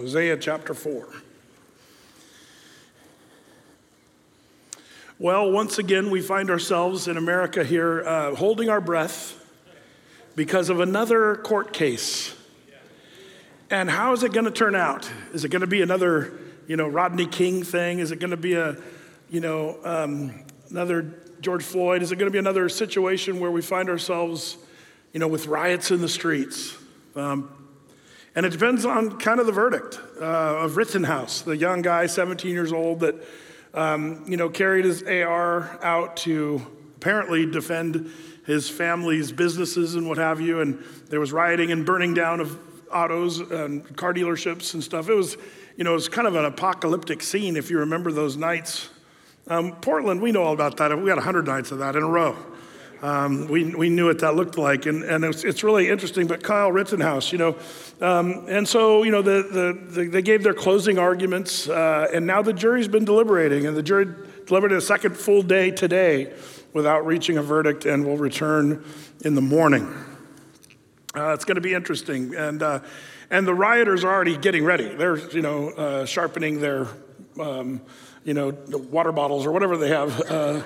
Hosea chapter 4. Well, once again, we find ourselves in America here uh, holding our breath because of another court case. And how is it going to turn out? Is it going to be another, you know, Rodney King thing? Is it going to be a, you know, um, another George Floyd? Is it going to be another situation where we find ourselves, you know, with riots in the streets? Um, and it depends on kind of the verdict uh, of Rittenhouse, the young guy, 17 years old, that um, you know carried his AR out to apparently defend his family's businesses and what have you. And there was rioting and burning down of autos and car dealerships and stuff. It was, you know, it was kind of an apocalyptic scene if you remember those nights. Um, Portland, we know all about that. We got 100 nights of that in a row. Um, we, we knew what that looked like. And, and it's, it's really interesting. But Kyle Rittenhouse, you know, um, and so, you know, the, the, the, they gave their closing arguments, uh, and now the jury's been deliberating, and the jury delivered a second full day today without reaching a verdict and will return in the morning. Uh, it's going to be interesting. And, uh, and the rioters are already getting ready. They're, you know, uh, sharpening their um, you know, water bottles or whatever they have uh,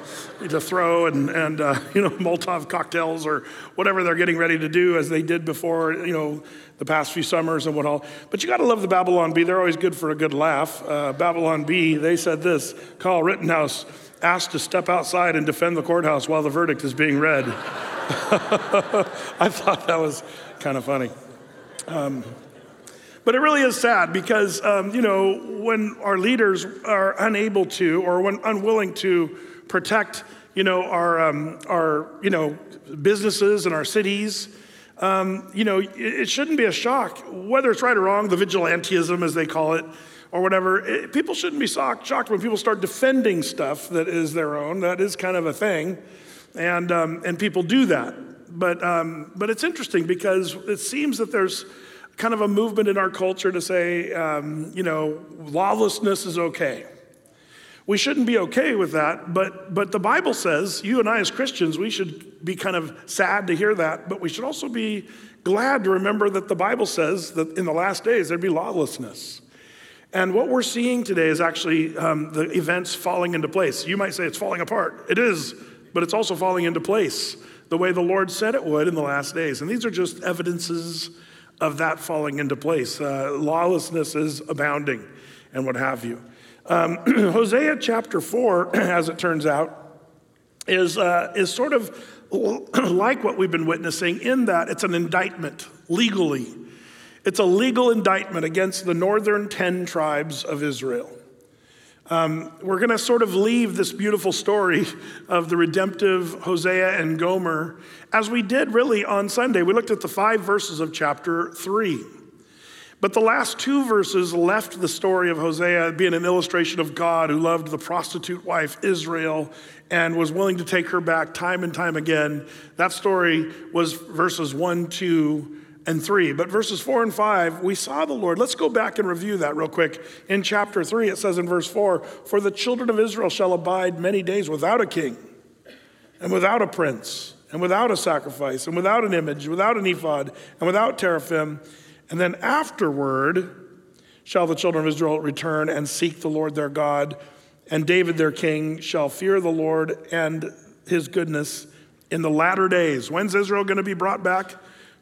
to throw and, and uh, you know, Molotov cocktails or whatever they're getting ready to do as they did before, you know, the past few summers and what all. But you got to love the Babylon Bee. They're always good for a good laugh. Uh, Babylon Bee, they said this, Kyle Rittenhouse asked to step outside and defend the courthouse while the verdict is being read. I thought that was kind of funny. Um, but it really is sad because, um, you know, when our leaders are unable to or when unwilling to protect, you know, our, um, our you know, businesses and our cities, um, you know, it, shouldn't be a shock, whether it's right or wrong, the vigilantism, as they call it, or whatever. It, people shouldn't be shocked, shocked when people start defending stuff that is their own. That is kind of a thing. And, um, and people do that. But, um, but it's interesting because it seems that there's kind of a movement in our culture to say, um, you know, lawlessness is okay. We shouldn't be okay with that, but, but the Bible says, you and I as Christians, we should be kind of sad to hear that, but we should also be glad to remember that the Bible says that in the last days there'd be lawlessness. And what we're seeing today is actually um, the events falling into place. You might say it's falling apart. It is, but it's also falling into place the way the Lord said it would in the last days. And these are just evidences of that falling into place. Uh, lawlessness is abounding and what have you. Um, Hosea chapter 4, as it turns out, is, uh, is sort of like what we've been witnessing in that it's an indictment legally. It's a legal indictment against the northern 10 tribes of Israel. Um, we're going to sort of leave this beautiful story of the redemptive Hosea and Gomer as we did really on Sunday. We looked at the five verses of chapter three. But the last two verses left the story of Hosea being an illustration of God who loved the prostitute wife Israel and was willing to take her back time and time again. That story was verses one, two, and 3. But verses 4 and 5, we saw the Lord. Let's go back and review that real quick. In chapter 3, it says in verse 4 For the children of Israel shall abide many days without a king, and without a prince, and without a sacrifice, and without an image, without an ephod, and without teraphim. And then afterward shall the children of Israel return and seek the Lord their God, and David their king shall fear the Lord and his goodness in the latter days. When's Israel going to be brought back?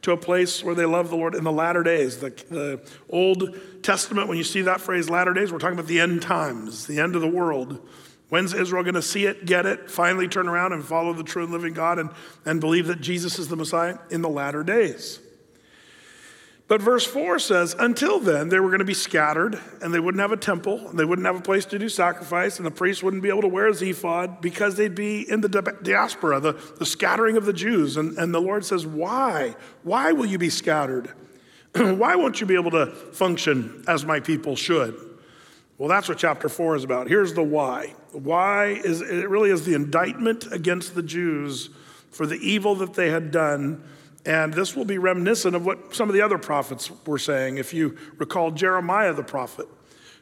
To a place where they love the Lord in the latter days. The, the Old Testament, when you see that phrase latter days, we're talking about the end times, the end of the world. When's Israel going to see it, get it, finally turn around and follow the true and living God and, and believe that Jesus is the Messiah? In the latter days. But verse 4 says, until then, they were going to be scattered, and they wouldn't have a temple, and they wouldn't have a place to do sacrifice, and the priests wouldn't be able to wear a ephod because they'd be in the diaspora, the, the scattering of the Jews. And, and the Lord says, Why? Why will you be scattered? Why won't you be able to function as my people should? Well, that's what chapter 4 is about. Here's the why. Why is it really is the indictment against the Jews for the evil that they had done and this will be reminiscent of what some of the other prophets were saying. If you recall Jeremiah the prophet,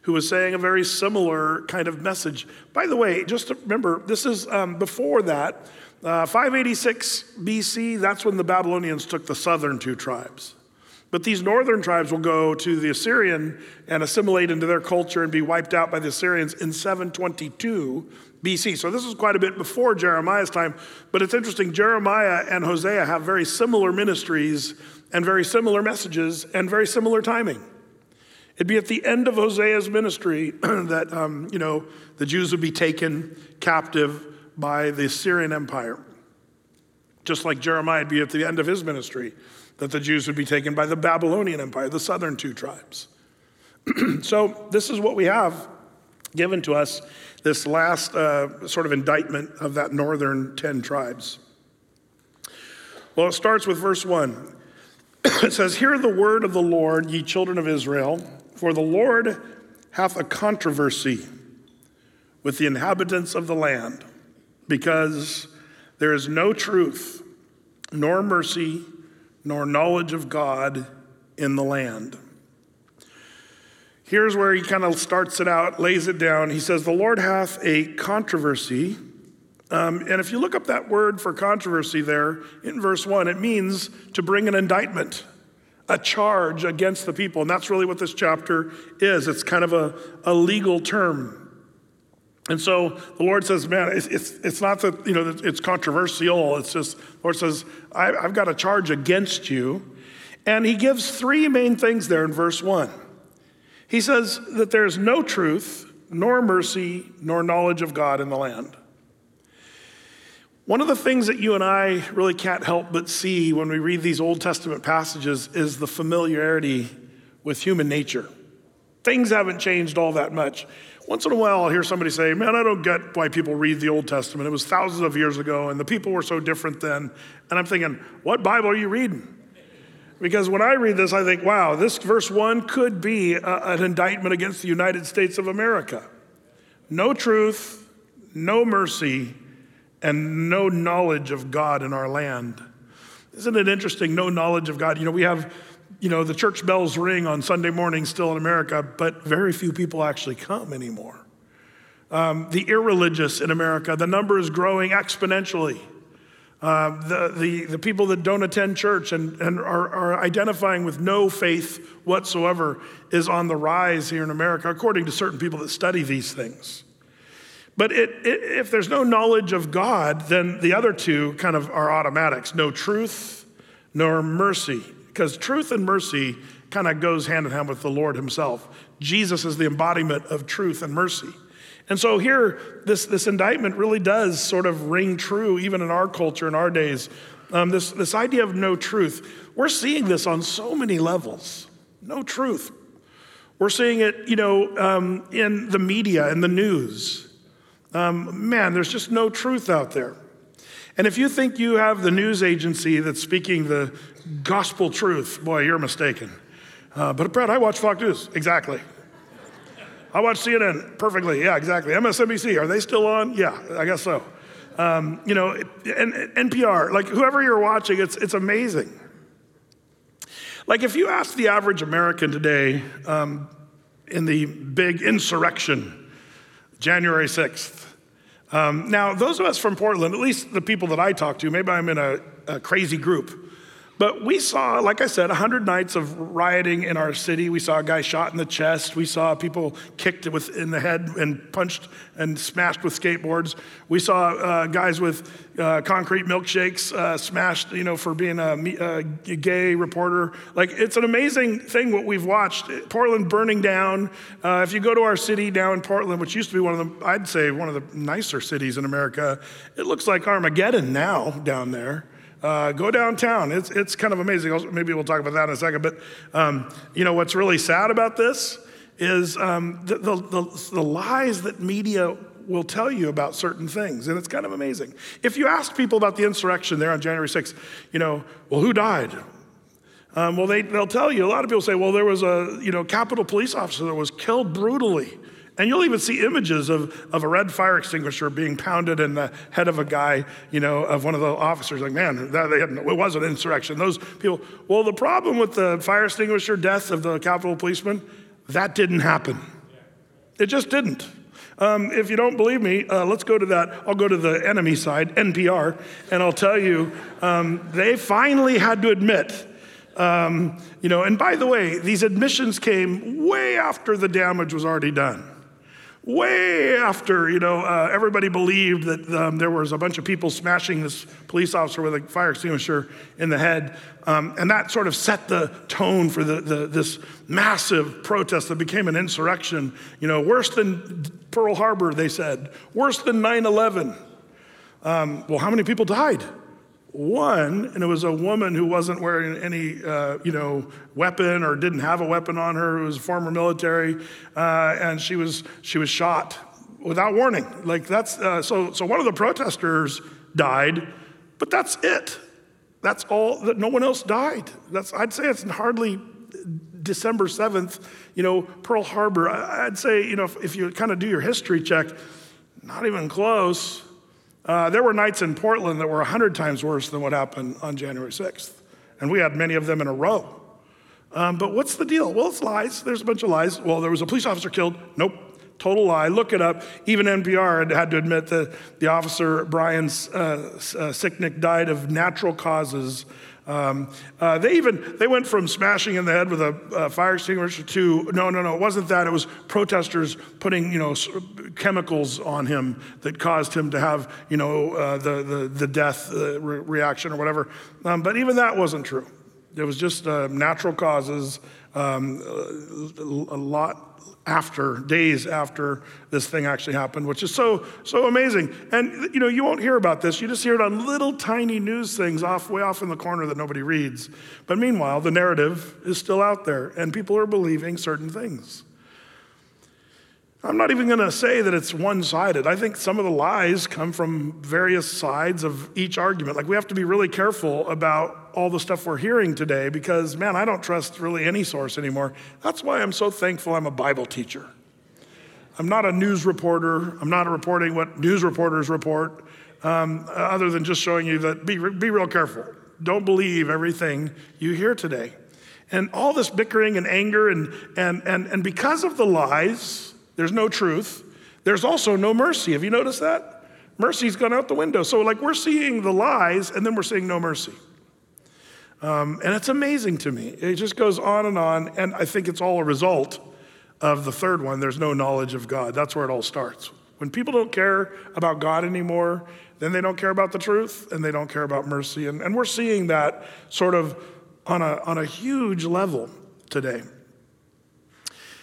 who was saying a very similar kind of message. By the way, just remember, this is um, before that. Uh, 586 BC, that's when the Babylonians took the southern two tribes. But these northern tribes will go to the Assyrian and assimilate into their culture and be wiped out by the Assyrians in 722 BC. So this is quite a bit before Jeremiah's time. But it's interesting, Jeremiah and Hosea have very similar ministries and very similar messages and very similar timing. It'd be at the end of Hosea's ministry that, um, you know, the Jews would be taken captive by the Assyrian Empire. Just like Jeremiah would be at the end of his ministry that the Jews would be taken by the Babylonian Empire, the southern two tribes. so, this is what we have given to us this last uh, sort of indictment of that northern 10 tribes. Well, it starts with verse 1. it says, Hear the word of the Lord, ye children of Israel, for the Lord hath a controversy with the inhabitants of the land, because there is no truth, nor mercy, nor knowledge of God in the land. Here's where he kind of starts it out, lays it down. He says, The Lord hath a controversy. Um, and if you look up that word for controversy there in verse 1, it means to bring an indictment, a charge against the people. And that's really what this chapter is. It's kind of a, a legal term. And so the Lord says, man, it's, it's, it's not that, you know, it's controversial. It's just, the Lord says, I, I've got a charge against you. And he gives three main things there in verse one. He says that there's no truth, nor mercy, nor knowledge of God in the land. One of the things that you and I really can't help but see when we read these Old Testament passages is the familiarity with human nature. Things haven't changed all that much. Once in a while, I'll hear somebody say, Man, I don't get why people read the Old Testament. It was thousands of years ago, and the people were so different then. And I'm thinking, What Bible are you reading? Because when I read this, I think, wow, this verse one could be a, an indictment against the United States of America. No truth, no mercy, and no knowledge of God in our land. Isn't it interesting? No knowledge of God. You know, we have you know, the church bells ring on Sunday morning still in America, but very few people actually come anymore. Um, the irreligious in America, the number is growing exponentially. Uh, the, the, the people that don't attend church and, and are, are identifying with no faith whatsoever is on the rise here in America, according to certain people that study these things. But it, it, if there's no knowledge of God, then the other two kind of are automatics no truth nor mercy because truth and mercy kind of goes hand in hand with the Lord Himself. Jesus is the embodiment of truth and mercy. And so here, this, this indictment really does sort of ring true, even in our culture, in our days. Um, this, this idea of no truth, we're seeing this on so many levels. No truth. We're seeing it, you know, um, in the media in the news. Um, man, there's just no truth out there. And if you think you have the news agency that's speaking the gospel truth, boy, you're mistaken. Uh, but Brad, I watch Fox News. Exactly. I watch CNN perfectly. Yeah, exactly. MSNBC, are they still on? Yeah, I guess so. Um, you know, and, NPR, like whoever you're watching, it's, it's amazing. Like if you ask the average American today um, in the big insurrection, January 6th, um, now, those of us from Portland, at least the people that I talk to, maybe I'm in a, a crazy group, but we saw, like I said, 100 nights of rioting in our city. We saw a guy shot in the chest. We saw people kicked with, in the head and punched and smashed with skateboards. We saw uh, guys with uh, concrete milkshakes uh, smashed, you know, for being a, a, gay reporter. Like, it's an amazing thing what we've watched. Portland burning down. Uh, if you go to our city now in Portland, which used to be one of the, I'd say, one of the nicer cities in America, it looks like Armageddon now down there. Uh, go downtown. It's, it's kind of amazing. Maybe we'll talk about that in a second. But, um, you know, what's really sad about this is um, the, the, the, the lies that media will tell you about certain things, and it's kind of amazing. If you ask people about the insurrection there on January 6th, you know, well, who died? Um, well, they, they'll tell you. A lot of people say, well, there was a you know Capitol police officer that was killed brutally. And you'll even see images of, of a red fire extinguisher being pounded in the head of a guy, you know, of one of the officers. Like, man, that, they had, it was an insurrection. Those people, well, the problem with the fire extinguisher death of the Capitol policeman, that didn't happen. It just didn't. Um, if you don't believe me, uh, let's go to that. I'll go to the enemy side, NPR, and I'll tell you, um, they finally had to admit Um, you know, and by the way, these admissions came way after the damage was already done way after you know uh, everybody believed that um, there was a bunch of people smashing this police officer with a fire extinguisher in the head. Um, and that sort of set the tone for the, the, this massive protest that became an insurrection. You know worse than pearl harbor they said. Worse than 9-11 um, well how many people died one, and it was a woman who wasn't wearing any, uh, you know, weapon or didn't have a weapon on her. Who was former military, uh, and she was she was shot without warning. Like that's uh, so. So one of the protesters died, but that's it. That's all. That no one else died. That's I'd say it's hardly December seventh. You know, Pearl Harbor. I'd say you know if, if you kind of do your history check, not even close. Uh, there were nights in Portland that were 100 times worse than what happened on January 6th. And we had many of them in a row. Um, but what's the deal? Well, it's lies. There's a bunch of lies. Well, there was a police officer killed. Nope. Total lie. Look it up. Even NPR had, had to admit that the officer, Brian uh, uh, Sicknick, died of natural causes um, uh, they even they went from smashing in the head with a, fire extinguisher to no no no it wasn't that. It was protesters putting you know chemicals on him that caused him to have you know uh, the, the the death uh, re- reaction or whatever. Um, but even that wasn't true it was just uh, natural causes um, a lot after, days after this thing actually happened, which is so, so amazing. And you know, you won't hear about this. You just hear it on little tiny news things off way off in the corner that nobody reads. But meanwhile, the narrative is still out there, and people are believing certain things. I'm not even going to say that it's one sided. I think some of the lies come from various sides of each argument. Like, we have to be really careful about all the stuff we're hearing today because, man, I don't trust really any source anymore. That's why I'm so thankful I'm a Bible teacher. I'm not a news reporter, I'm not reporting what news reporters report, um, other than just showing you that be, be real careful. Don't believe everything you hear today. And all this bickering and anger, and, and, and, and because of the lies, there's no truth. There's also no mercy. Have you noticed that? Mercy's gone out the window. So, like, we're seeing the lies and then we're seeing no mercy. Um, and it's amazing to me. It just goes on and on. And I think it's all a result of the third one there's no knowledge of God. That's where it all starts. When people don't care about God anymore, then they don't care about the truth and they don't care about mercy. And, and we're seeing that sort of on a, on a huge level today.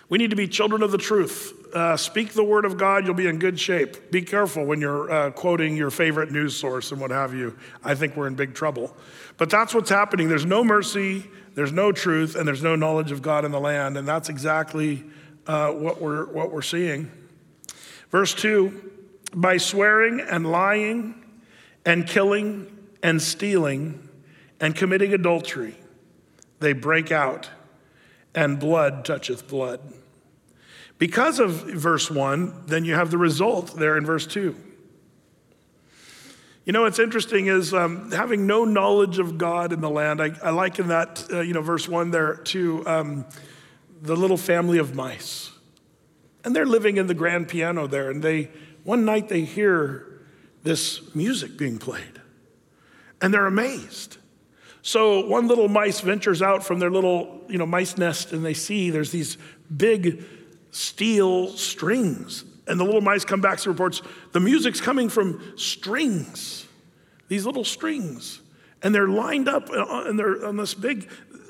We need to be children of the truth. Uh, speak the word of God, you'll be in good shape. Be careful when you're uh, quoting your favorite news source and what have you. I think we're in big trouble. But that's what's happening. There's no mercy, there's no truth, and there's no knowledge of God in the land. And that's exactly uh, what, we're, what we're seeing. Verse 2 by swearing and lying and killing and stealing and committing adultery, they break out and blood toucheth blood. Because of verse 1, then you have the result there in verse 2. You know, what's interesting is um, having no knowledge of God in the land. I, I liken that, uh, you know, verse 1 there to um, the little family of mice. And they're living in the grand piano there, and they, one night they hear this music being played, and they're amazed. So one little mice ventures out from their little, you know, mice nest and they see there's these big steel strings. And the little mice come back and reports, the music's coming from strings, these little strings. And they're lined up uh, and they're on this big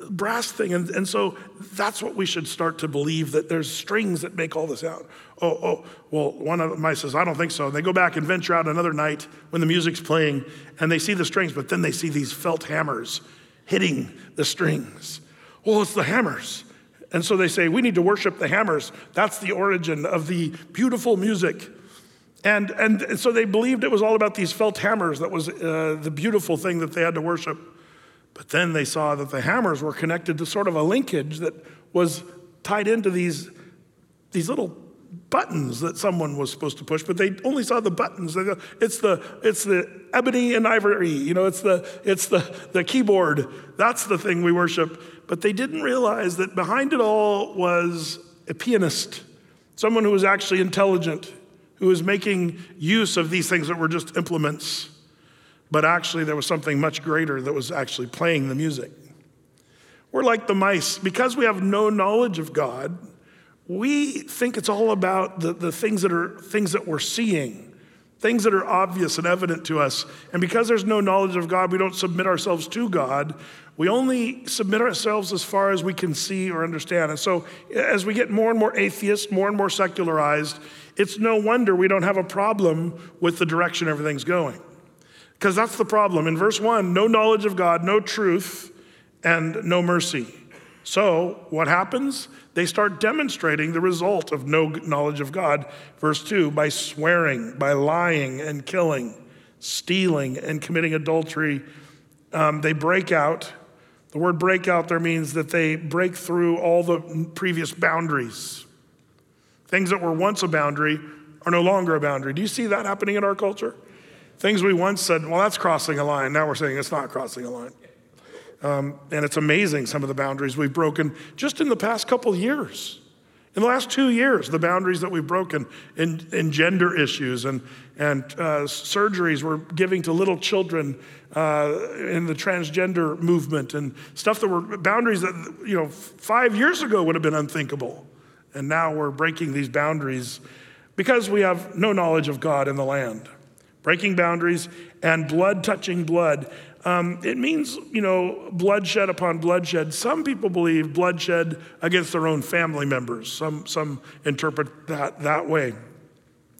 brass thing. And, and so that's what we should start to believe that there's strings that make all this out. Oh, oh, well, one of the mice says, I don't think so. And they go back and venture out another night when the music's playing and they see the strings, but then they see these felt hammers hitting the strings. Well, it's the hammers. And so they say, we need to worship the hammers. That's the origin of the beautiful music. And, and so they believed it was all about these felt hammers that was uh, the beautiful thing that they had to worship. But then they saw that the hammers were connected to sort of a linkage that was tied into these, these little buttons that someone was supposed to push, but they only saw the buttons. It's the, it's the ebony and ivory, you know, it's, the, it's the, the keyboard. That's the thing we worship. But they didn't realize that behind it all was a pianist, someone who was actually intelligent, who was making use of these things that were just implements. But actually, there was something much greater that was actually playing the music. we're like the mice. Because we have no knowledge of God, we think it's all about the, the things that are things that we're seeing, things that are obvious and evident to us. And because there's no knowledge of God, we don't submit ourselves to God. We only submit ourselves as far as we can see or understand. And so as we get more and more atheist, more and more secularized, it's no wonder we don't have a problem with the direction everything's going. Because that's the problem. In verse 1, no knowledge of God, no truth, and no mercy. So, what happens? They start demonstrating the result of no knowledge of God. Verse 2 by swearing, by lying and killing, stealing and committing adultery. Um, they break out. The word break out there means that they break through all the previous boundaries. Things that were once a boundary are no longer a boundary. Do you see that happening in our culture? Things we once said, well, that's crossing a line. Now we're saying it's not crossing a line. Um, and it's amazing some of the boundaries we've broken just in the past couple years. In the last two years, the boundaries that we've broken in, in gender issues and, and uh, surgeries we're giving to little children uh, in the transgender movement and stuff that were boundaries that, you know, five years ago would have been unthinkable. And now we're breaking these boundaries because we have no knowledge of God in the land. Breaking boundaries and blood touching blood. Um, it means, you know, bloodshed upon bloodshed. Some people believe bloodshed against their own family members. Some, some interpret that that way.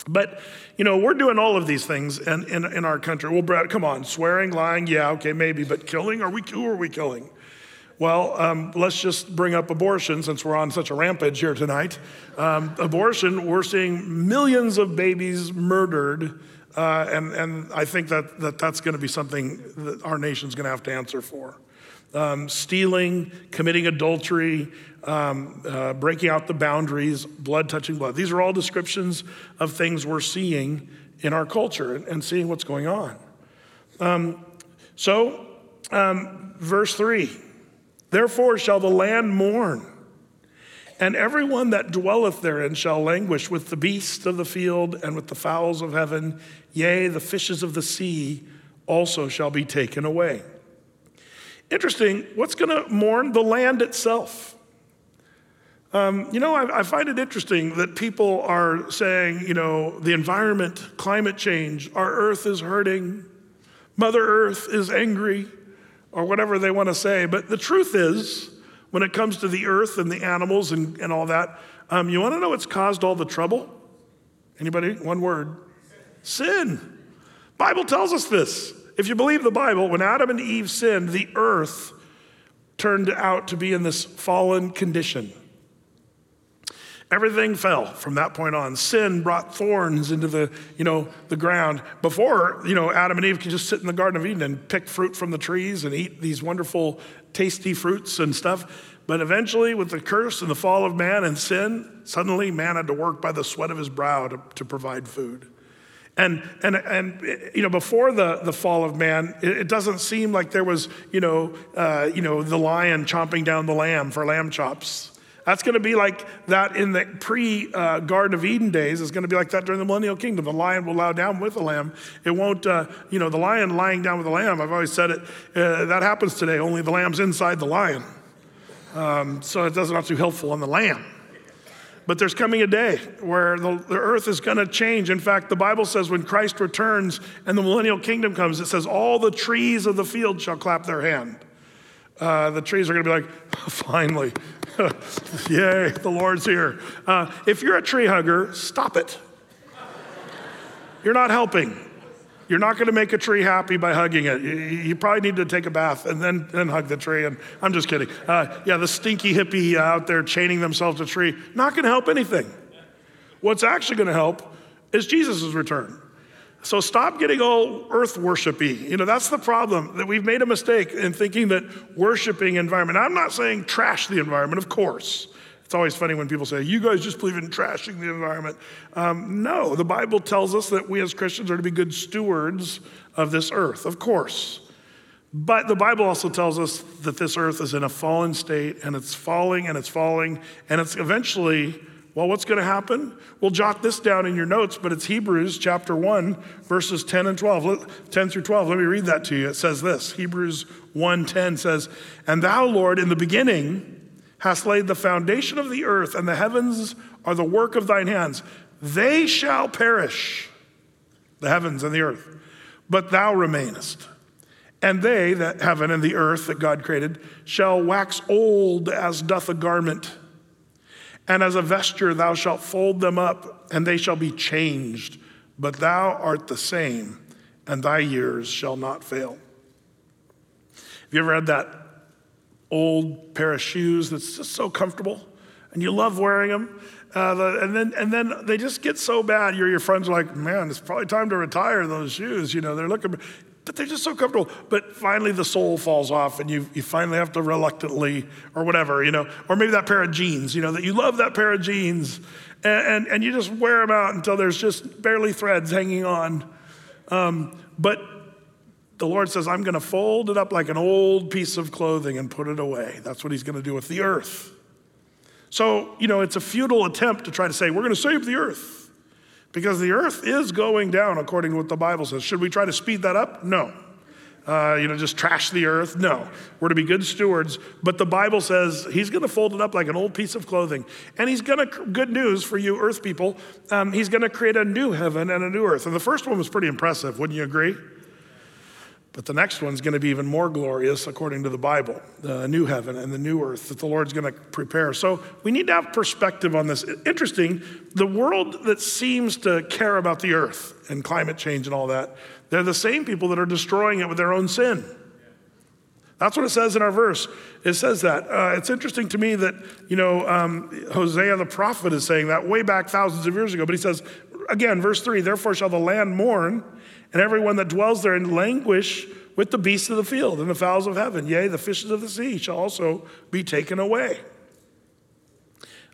But, you know, we're doing all of these things in, in, in our country. Well, Brad, come on, swearing, lying, yeah, okay, maybe, but killing, are we, who are we killing? Well, um, let's just bring up abortion since we're on such a rampage here tonight. Um, abortion, we're seeing millions of babies murdered uh, and, and I think that, that that's going to be something that our nation's going to have to answer for. Um, stealing, committing adultery, um, uh, breaking out the boundaries, blood touching blood. These are all descriptions of things we're seeing in our culture and, and seeing what's going on. Um, so, um, verse 3 Therefore shall the land mourn and everyone that dwelleth therein shall languish with the beasts of the field and with the fowls of heaven, yea, the fishes of the sea also shall be taken away. Interesting, what's going to mourn? The land itself. Um, you know, I, I, find it interesting that people are saying, you know, the environment, climate change, our earth is hurting, Mother Earth is angry, or whatever they want to say. But the truth is, when it comes to the earth and the animals and, and all that. Um, you want to know what's caused all the trouble? Anybody? One word. Sin. Bible tells us this. If you believe the Bible, when Adam and Eve sinned, the earth turned out to be in this fallen condition. Everything fell from that point on. Sin brought thorns into the, you know, the ground. Before, you know, Adam and Eve could just sit in the Garden of Eden and pick fruit from the trees and eat these wonderful, tasty fruits and stuff. But eventually, with the curse and the fall of man and sin, suddenly man had to work by the sweat of his brow to, to provide food. And, and, and you know, before the, the fall of man, it, it doesn't seem like there was, you know, uh, you know, the lion chomping down the lamb for lamb chops. That's going to be like that in the pre uh, Garden of Eden days. It's going to be like that during the millennial kingdom. The lion will lie down with the lamb. It won't, uh, you know, the lion lying down with the lamb. I've always said it. Uh, that happens today. Only the lamb's inside the lion. Um, so it doesn't not too helpful on the lamb. But there's coming a day where the, the earth is going to change. In fact, the Bible says when Christ returns and the millennial kingdom comes, it says all the trees of the field shall clap their hand. Uh, the trees are going to be like, finally, Yay, the Lord's here. Uh, if you're a tree hugger, stop it. You're not helping. You're not going to make a tree happy by hugging it. You, probably need to take a bath and then, then hug the tree. And I'm just kidding. Uh, yeah, the stinky hippie out there chaining themselves to a tree, not going to help anything. What's actually going to help is Jesus' return. So stop getting all earth worshipy. You know, that's the problem that we've made a mistake in thinking that worshiping environment. I'm not saying trash the environment, of course. It's always funny when people say, you guys just believe in trashing the environment. Um, no, the Bible tells us that we as Christians are to be good stewards of this earth, of course. But the Bible also tells us that this earth is in a fallen state and it's falling and it's falling and it's eventually Well, what's going to happen? We'll jot this down in your notes, but it's Hebrews chapter 1, verses 10 and 12. 10 through 12. Let me read that to you. It says this Hebrews 1 10 says, And thou, Lord, in the beginning hast laid the foundation of the earth, and the heavens are the work of thine hands. They shall perish, the heavens and the earth, but thou remainest. And they, that heaven and the earth that God created, shall wax old as doth a garment and as a vesture thou shalt fold them up, and they shall be changed. But thou art the same, and thy years shall not fail. Have you ever had that old pair of shoes that's just so comfortable, and you love wearing them? Uh, the, and then and then they just get so bad. Your your friends are like, man, it's probably time to retire those shoes. You know, they're looking but they're just so comfortable. But finally, the sole falls off, and you, you finally have to reluctantly, or whatever, you know, or maybe that pair of jeans, you know, that you love that pair of jeans, and, and, and you just wear them out until there's just barely threads hanging on. Um, but the Lord says, I'm going to fold it up like an old piece of clothing and put it away. That's what He's going to do with the earth. So, you know, it's a futile attempt to try to say, we're going to save the earth. Because the earth is going down according to what the Bible says. Should we try to speed that up? No. Uh, you know, just trash the earth? No. We're to be good stewards. But the Bible says he's going to fold it up like an old piece of clothing. And he's going to, good news for you earth people, um, he's going to create a new heaven and a new earth. And the first one was pretty impressive, wouldn't you agree? But the next one's going to be even more glorious according to the Bible the new heaven and the new earth that the Lord's going to prepare. So we need to have perspective on this. Interesting, the world that seems to care about the earth and climate change and all that, they're the same people that are destroying it with their own sin. That's what it says in our verse. It says that. Uh, it's interesting to me that, you know, um, Hosea the prophet is saying that way back thousands of years ago. But he says, again, verse 3 Therefore shall the land mourn and everyone that dwells there therein languish with the beasts of the field and the fowls of heaven. Yea, the fishes of the sea shall also be taken away.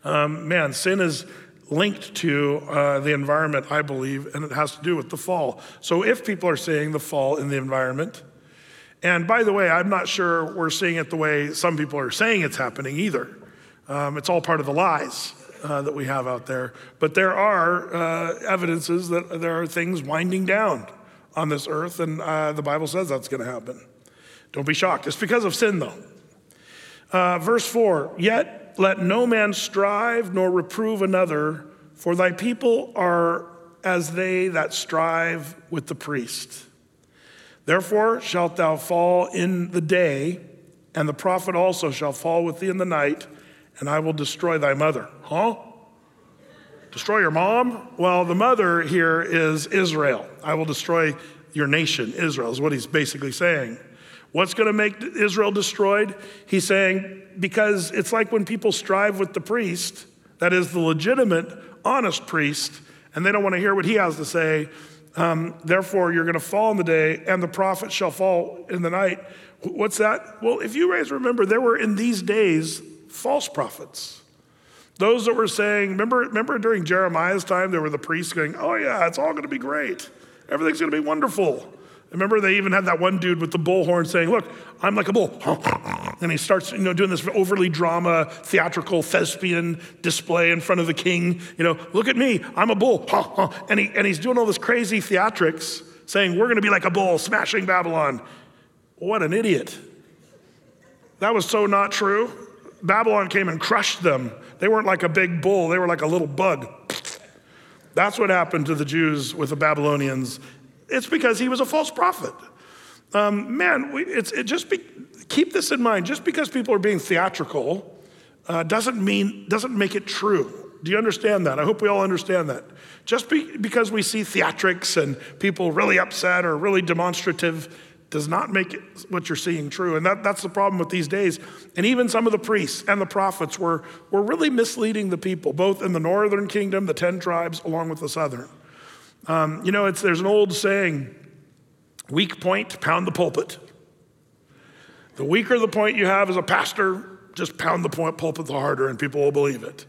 Um, man, sin is linked to uh, the environment, I believe, and it has to do with the fall. So if people are seeing the fall in the environment, and by the way, I'm not sure we're seeing it the way some people are saying it's happening either. Um, it's all part of the lies uh, that we have out there. But there are uh, evidences that there are things winding down on this earth, and uh, the Bible says that's going to happen. Don't be shocked. It's because of sin, though. Uh, verse 4 Yet let no man strive nor reprove another, for thy people are as they that strive with the priest. Therefore shalt thou fall in the day, and the prophet also shall fall with thee in the night, and I will destroy thy mother. Huh? Destroy your mom? Well, the mother here is Israel. I will destroy your nation, Israel, is what he's basically saying. What's going to make Israel destroyed? He's saying, because it's like when people strive with the priest, that is the legitimate, honest priest, and they don't want to hear what he has to say. Um, Therefore, you're going to fall in the day, and the prophet shall fall in the night. What's that? Well, if you guys remember, there were in these days false prophets. Those that were saying, remember, remember during Jeremiah's time, there were the priests going, oh, yeah, it's all going to be great. Everything's going to be wonderful. Remember, they even had that one dude with the bullhorn saying, Look, I'm like a bull. And he starts, you know, doing this overly drama, theatrical, thespian display in front of the king. You know, look at me, I'm a bull. And, he, and he's doing all this crazy theatrics, saying, We're going to be like a bull, smashing Babylon. What an idiot. That was so not true. Babylon came and crushed them. They weren't like a big bull, they were like a little bug. That's what happened to the Jews with the Babylonians. It's because he was a false prophet. Um, man, we, it's, it just be, keep this in mind. Just because people are being theatrical uh, doesn't mean doesn't make it true. Do you understand that? I hope we all understand that. Just be, because we see theatrics and people really upset or really demonstrative does not make what you're seeing true. And that, that's the problem with these days. And even some of the priests and the prophets were, were really misleading the people, both in the northern kingdom, the 10 tribes, along with the southern. Um, you know, it's, there's an old saying weak point, pound the pulpit. The weaker the point you have as a pastor, just pound the point, pulpit the harder, and people will believe it.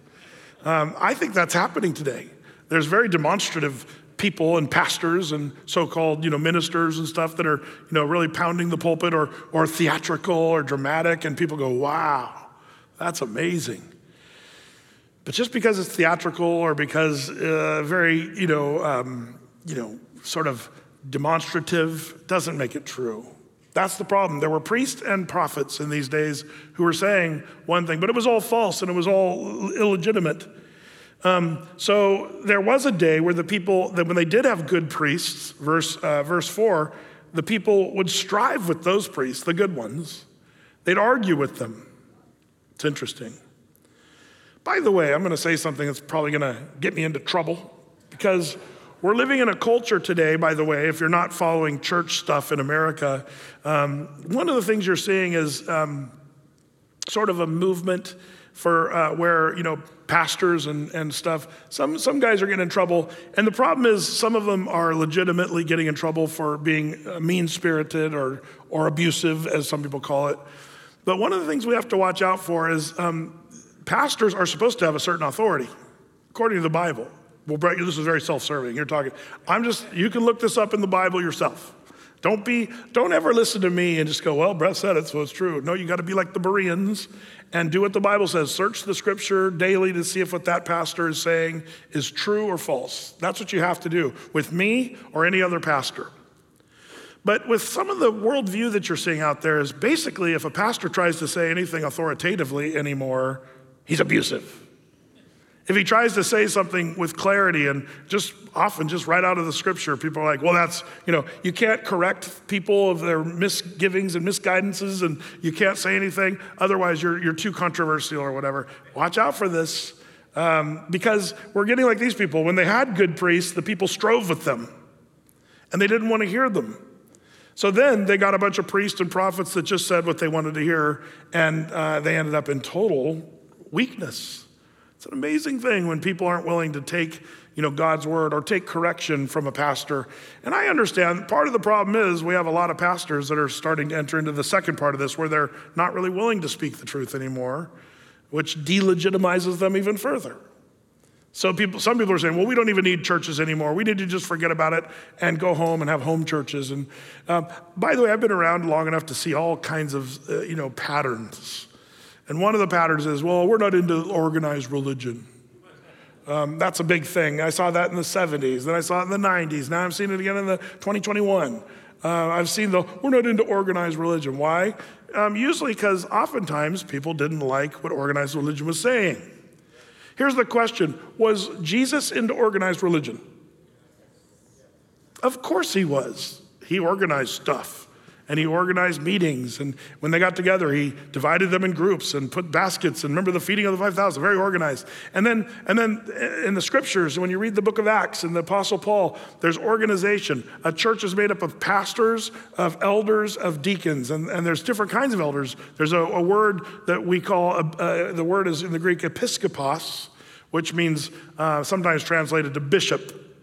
Um, I think that's happening today. There's very demonstrative people and pastors and so-called you know ministers and stuff that are you know really pounding the pulpit or or theatrical or dramatic and people go wow that's amazing But just because it's theatrical or because uh, very, you know, um, you know, sort of demonstrative doesn't make it true. That's the problem. There were priests and prophets in these days who were saying one thing, but it was all false and it was all illegitimate. Um, so there was a day where the people, that when they did have good priests, verse, uh, verse 4, the people would strive with those priests, the good ones. They'd argue with them. It's interesting. By the way, I'm going to say something that's probably going to get me into trouble because we're living in a culture today, by the way, if you're not following church stuff in America, um, one of the things you're seeing is um, sort of a movement for uh, where, you know, pastors and, and stuff, some, some guys are getting in trouble. And the problem is, some of them are legitimately getting in trouble for being uh, mean spirited or, or abusive, as some people call it. But one of the things we have to watch out for is um, pastors are supposed to have a certain authority, according to the Bible. Well, Brett, this is very self-serving. You're talking. I'm just. You can look this up in the Bible yourself. Don't be. Don't ever listen to me and just go, "Well, Brett said it, so it's true." No, you got to be like the Bereans and do what the Bible says. Search the Scripture daily to see if what that pastor is saying is true or false. That's what you have to do with me or any other pastor. But with some of the worldview that you're seeing out there, is basically if a pastor tries to say anything authoritatively anymore, he's abusive. If he tries to say something with clarity and just often just right out of the scripture, people are like, well, that's, you know, you can't correct people of their misgivings and misguidances and you can't say anything. Otherwise, you're, you're too controversial or whatever. Watch out for this um, because we're getting like these people. When they had good priests, the people strove with them and they didn't want to hear them. So then they got a bunch of priests and prophets that just said what they wanted to hear and uh, they ended up in total weakness. It's an amazing thing when people aren't willing to take, you know, God's word or take correction from a pastor. And I understand part of the problem is we have a lot of pastors that are starting to enter into the second part of this where they're not really willing to speak the truth anymore, which delegitimizes them even further. So people, some people are saying, well, we don't even need churches anymore. We need to just forget about it and go home and have home churches. And uh, by the way, I've been around long enough to see all kinds of, uh, you know, patterns and one of the patterns is, well, we're not into organized religion. Um, that's a big thing. I saw that in the 70s, then I saw it in the 90s. Now I'm seeing it again in the 2021. Uh, I've seen the, we're not into organized religion. Why? Um, usually because oftentimes people didn't like what organized religion was saying. Here's the question Was Jesus into organized religion? Of course he was. He organized stuff and he organized meetings. And when they got together, he divided them in groups and put baskets. And remember the feeding of the 5,000, very organized. And then, and then in the scriptures, when you read the book of Acts and the Apostle Paul, there's organization. A church is made up of pastors, of elders, of deacons. And, and there's different kinds of elders. There's a, a word that we call, uh, uh, the word is in the Greek episkopos, which means uh, sometimes translated to bishop.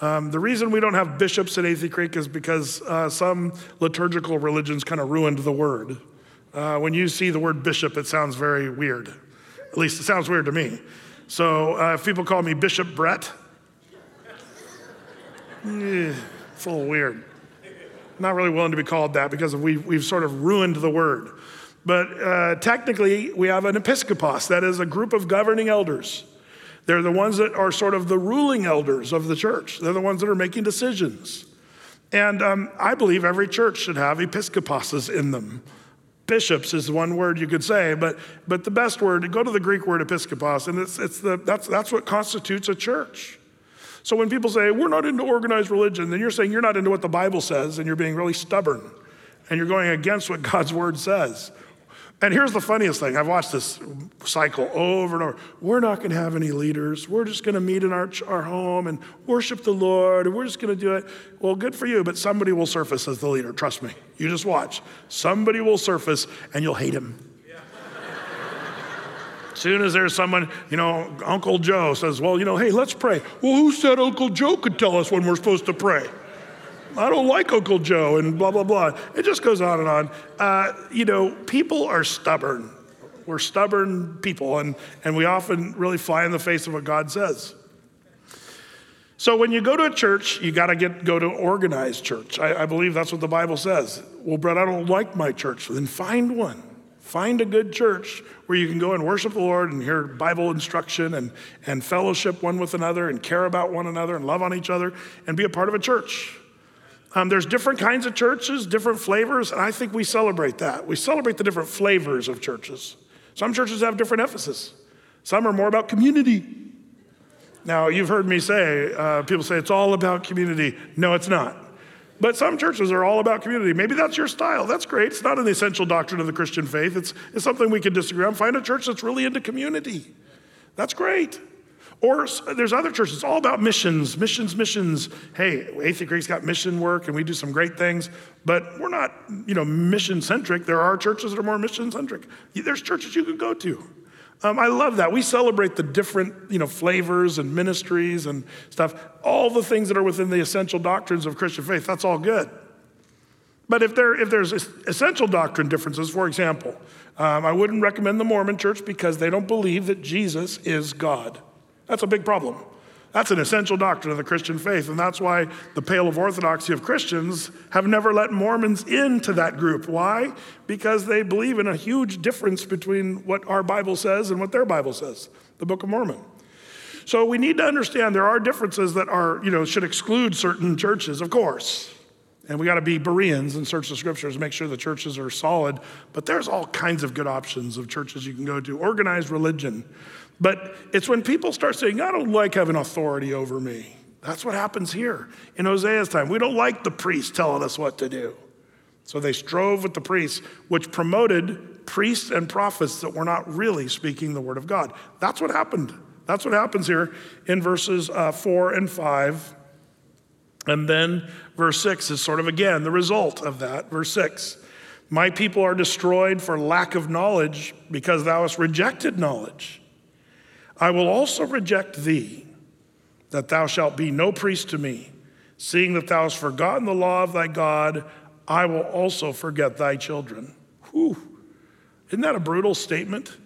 Um, the reason we don't have bishops at Athey Creek is because uh, some liturgical religions kind of ruined the word. Uh, when you see the word bishop, it sounds very weird. At least it sounds weird to me. So uh, if people call me Bishop Brett, eh, it's a little weird. Not really willing to be called that because we, we've sort of ruined the word. But uh, technically, we have an episkopos, that is a group of governing elders. They're the ones that are sort of the ruling elders of the church. They're the ones that are making decisions. And um, I believe every church should have episkoposes in them. Bishops is one word you could say, but, but the best word, go to the Greek word episkopos, and it's, it's the, that's, that's what constitutes a church. So when people say, we're not into organized religion, then you're saying you're not into what the Bible says, and you're being really stubborn, and you're going against what God's word says. And here's the funniest thing I've watched this cycle over and over. We're not going to have any leaders. We're just going to meet in our, our home and worship the Lord, and we're just going to do it. Well, good for you, but somebody will surface as the leader. Trust me. You just watch. Somebody will surface, and you'll hate him. As soon as there's someone, you know, Uncle Joe says, Well, you know, hey, let's pray. Well, who said Uncle Joe could tell us when we're supposed to pray? I don't like Uncle Joe, and blah, blah, blah. It just goes on and on. Uh, you know, people are stubborn. We're stubborn people, and, and we often really fly in the face of what God says. So when you go to a church, you got to get go to organized church. I, I, believe that's what the Bible says. Well, Brett, I don't like my church. Then find one. Find a good church where you can go and worship the Lord and hear Bible instruction and, and fellowship one with another and care about one another and love on each other and be a part of a church. Um, there's different kinds of churches, different flavors, and I think we celebrate that. We celebrate the different flavors of churches. Some churches have different emphasis. Some are more about community. Now, you've heard me say, uh, people say it's all about community. No, it's not. But some churches are all about community. Maybe that's your style. That's great. It's not an essential doctrine of the Christian faith. It's, it's something we can disagree on. Find a church that's really into community. That's great. Or there's other churches, it's all about missions, missions, missions. Hey, Athey Creek's got mission work and we do some great things, but we're not, you know, mission centric. There are churches that are more mission centric. There's churches you could go to. Um, I love that. We celebrate the different, you know, flavors and ministries and stuff. All the things that are within the essential doctrines of Christian faith. That's all good. But if, there, if there's essential doctrine differences, for example, um, I wouldn't recommend the Mormon church because they don't believe that Jesus is God. That's a big problem. That's an essential doctrine of the Christian faith, and that's why the Pale of Orthodoxy of Christians have never let Mormons into that group. Why? Because they believe in a huge difference between what our Bible says and what their Bible says, the Book of Mormon. So we need to understand there are differences that are, you know, should exclude certain churches, of course. And we got to be Bereans and search the scriptures, make sure the churches are solid. But there's all kinds of good options of churches you can go to. Organized religion. But it's when people start saying, I don't like having authority over me. That's what happens here in Hosea's time. We don't like the priests telling us what to do. So they strove with the priests, which promoted priests and prophets that were not really speaking the word of God. That's what happened. That's what happens here in verses uh, four and five. And then verse six is sort of again the result of that. Verse six My people are destroyed for lack of knowledge because thou hast rejected knowledge. I will also reject thee, that thou shalt be no priest to me. Seeing that thou hast forgotten the law of thy God, I will also forget thy children. Whew. Isn't that a brutal statement?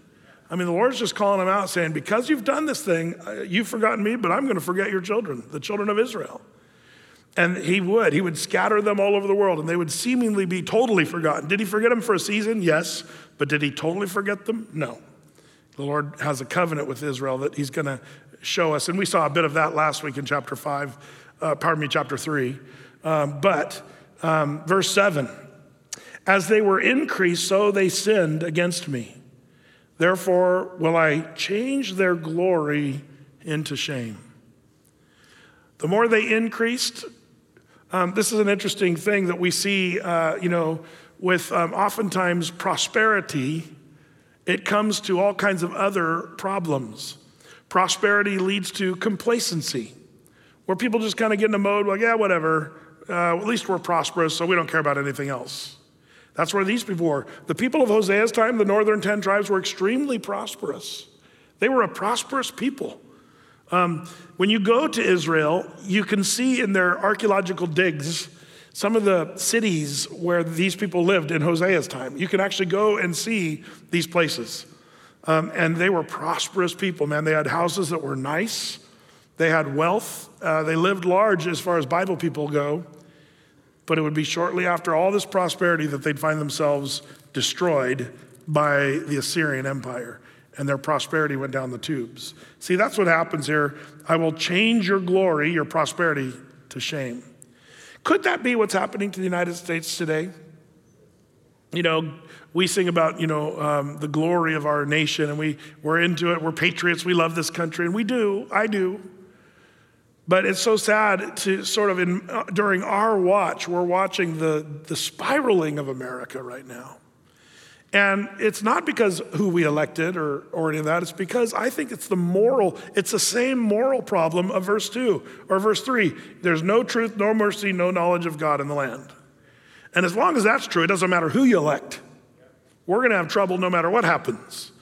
I mean, the Lord's just calling them out, saying, Because you've done this thing, uh, you've forgotten me, but I'm going to forget your children, the children of Israel. And he would. He would scatter them all over the world, and they would seemingly be totally forgotten. Did he forget them for a season? Yes. But did he totally forget them? No. The Lord has a covenant with Israel that He's going to show us. And we saw a bit of that last week in chapter 5, uh, pardon me, chapter 3. Um, but um, verse 7 As they were increased, so they sinned against me. Therefore, will I change their glory into shame. The more they increased, um, this is an interesting thing that we see, uh, you know, with um, oftentimes prosperity it comes to all kinds of other problems. Prosperity leads to complacency, where people just kind of get in a mode like, yeah, whatever, uh, at least we're prosperous, so we don't care about anything else. That's where these people were. The people of Hosea's time, the northern 10 tribes, were extremely prosperous. They were a prosperous people. Um, when you go to Israel, you can see in their archaeological digs some of the cities where these people lived in Hosea's time. You can actually go and see these places. Um, and they were prosperous people, man. They had houses that were nice, they had wealth, uh, they lived large as far as Bible people go. But it would be shortly after all this prosperity that they'd find themselves destroyed by the Assyrian Empire and their prosperity went down the tubes. See, that's what happens here. I will change your glory, your prosperity, to shame. Could that be what's happening to the United States today? You know, we sing about, you know, um, the glory of our nation and we, we're into it. We're patriots. We love this country. And we do. I do. But it's so sad to sort of, in, uh, during our watch, we're watching the, the spiraling of America right now. And it's not because who we elected or, or any of that. It's because I think it's the moral, it's the same moral problem of verse 2 or verse 3. There's no truth, no mercy, no knowledge of God in the land. And as long as that's true, it doesn't matter who you elect. We're going to have trouble no matter what happens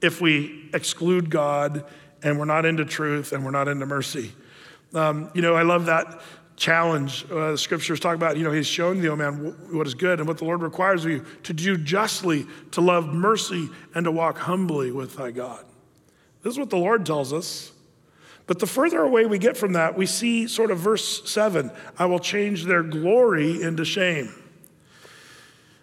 if we exclude God and we're not into truth and we're not into mercy. Um, you know, I love that challenge. Uh, the scriptures talk about, you know, he's shown the old man what is good and what the Lord requires of you to do justly, to love mercy, and to walk humbly with thy God. This is what the Lord tells us. But the further away we get from that, we see sort of verse 7 I will change their glory into shame.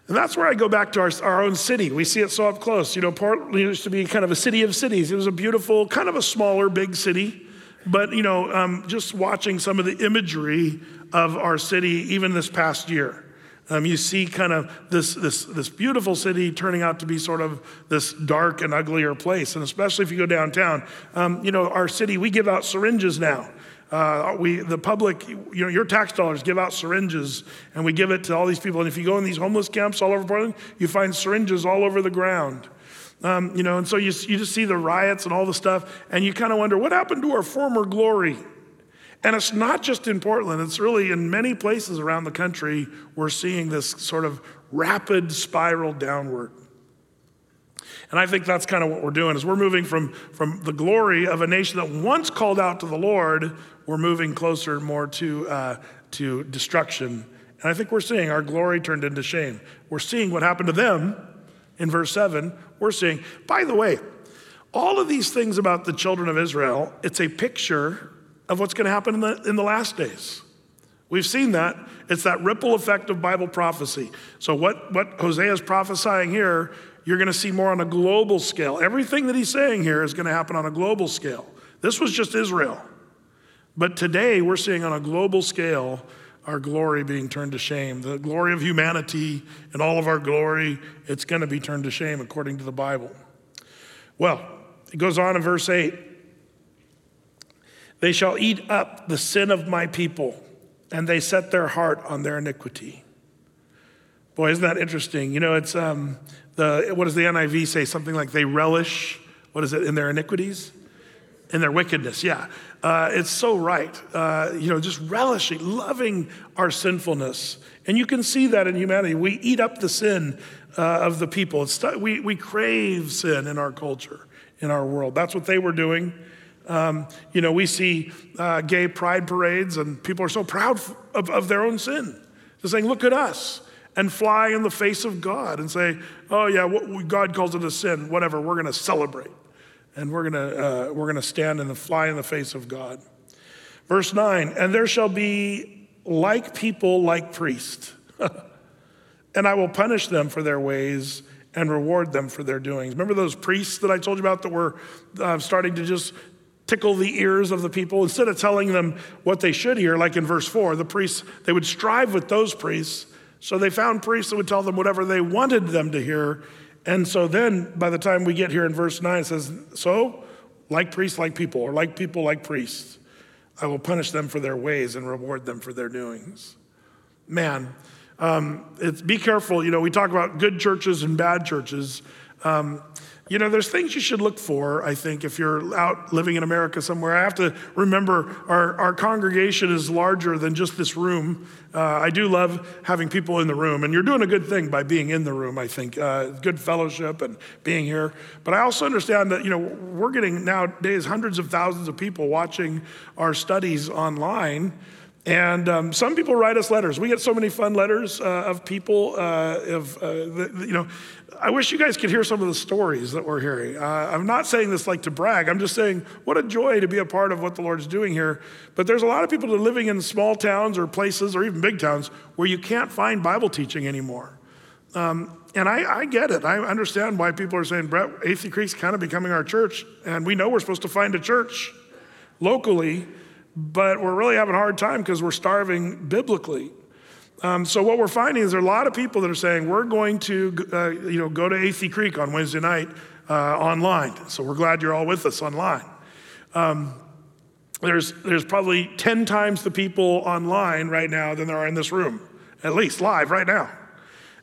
And that's where I go back to our, our own city. We see it so up close. You know, Portland used to be kind of a city of cities. It was a beautiful, kind of a smaller, big city. But, you know, um, just watching some of the imagery of our city, even this past year, um, you see kind of this, this, this beautiful city turning out to be sort of this dark and uglier place. And especially if you go downtown, um, you know, our city, we give out syringes now. Uh, we, the public, you know, your tax dollars give out syringes and we give it to all these people. And if you go in these homeless camps all over Portland, you find syringes all over the ground. Um, you know, and so you, you just see the riots and all the stuff, and you kind of wonder what happened to our former glory? And it's not just in Portland, it's really in many places around the country, we're seeing this sort of rapid spiral downward. And I think that's kind of what we're doing is we're moving from, from the glory of a nation that once called out to the Lord, we're moving closer more to, uh, to destruction. And I think we're seeing our glory turned into shame. We're seeing what happened to them in verse 7. We're seeing, by the way, all of these things about the children of Israel, it's a picture of what's going to happen in the, in the last days. We've seen that. It's that ripple effect of Bible prophecy. So, what, what Hosea is prophesying here you're going to see more on a global scale. Everything that he's saying here is going to happen on a global scale. This was just Israel. But today we're seeing on a global scale our glory being turned to shame. The glory of humanity and all of our glory, it's going to be turned to shame according to the Bible. Well, it goes on in verse 8 They shall eat up the sin of my people, and they set their heart on their iniquity. Boy, isn't that interesting? You know, it's um, the, what does the NIV say? Something like they relish, what is it, in their iniquities? In their wickedness, yeah. Uh, it's so right. Uh, you know, just relishing, loving our sinfulness. And you can see that in humanity. We eat up the sin uh, of the people. It's, we, we crave sin in our culture, in our world. That's what they were doing. Um, you know, we see uh, gay pride parades, and people are so proud of, of their own sin. They're saying, look at us and fly in the face of God and say, oh, yeah, what, God calls it a sin, whatever, we're going to celebrate. And we're going to uh, we're going to stand and fly in the face of God. Verse 9, and there shall be like people, like priests. and I will punish them for their ways and reward them for their doings. Remember those priests that I told you about that were uh, starting to just tickle the ears of the people? Instead of telling them what they should hear, like in verse 4, the priests, they would strive with those priests so they found priests that would tell them whatever they wanted them to hear. And so then, by the time we get here in verse 9, it says, So, like priests, like people, or like people, like priests, I will punish them for their ways and reward them for their doings. Man, um, it's, be careful. You know, we talk about good churches and bad churches. Um, you know, there's things you should look for, I think, if you're out living in America somewhere. I have to remember our, our congregation is larger than just this room. Uh, I do love having people in the room, and you're doing a good thing by being in the room, I think. Uh, good fellowship and being here. But I also understand that, you know, we're getting nowadays hundreds of thousands of people watching our studies online. And um, some people write us letters. We get so many fun letters uh, of people. Uh, of uh, the, you know, I wish you guys could hear some of the stories that we're hearing. Uh, I'm not saying this like to brag. I'm just saying what a joy to be a part of what the Lord's doing here. But there's a lot of people that are living in small towns or places or even big towns where you can't find Bible teaching anymore. Um, and I, I, get it. I understand why people are saying, Brett, Athey Creek's kind of becoming our church, and we know we're supposed to find a church locally, but we're really having a hard time because we're starving biblically. Um, so what we're finding is there are a lot of people that are saying we're going to, uh, you know, go to Athey Creek on Wednesday night uh, online. So we're glad you're all with us online. Um, there's there's probably ten times the people online right now than there are in this room, at least live right now.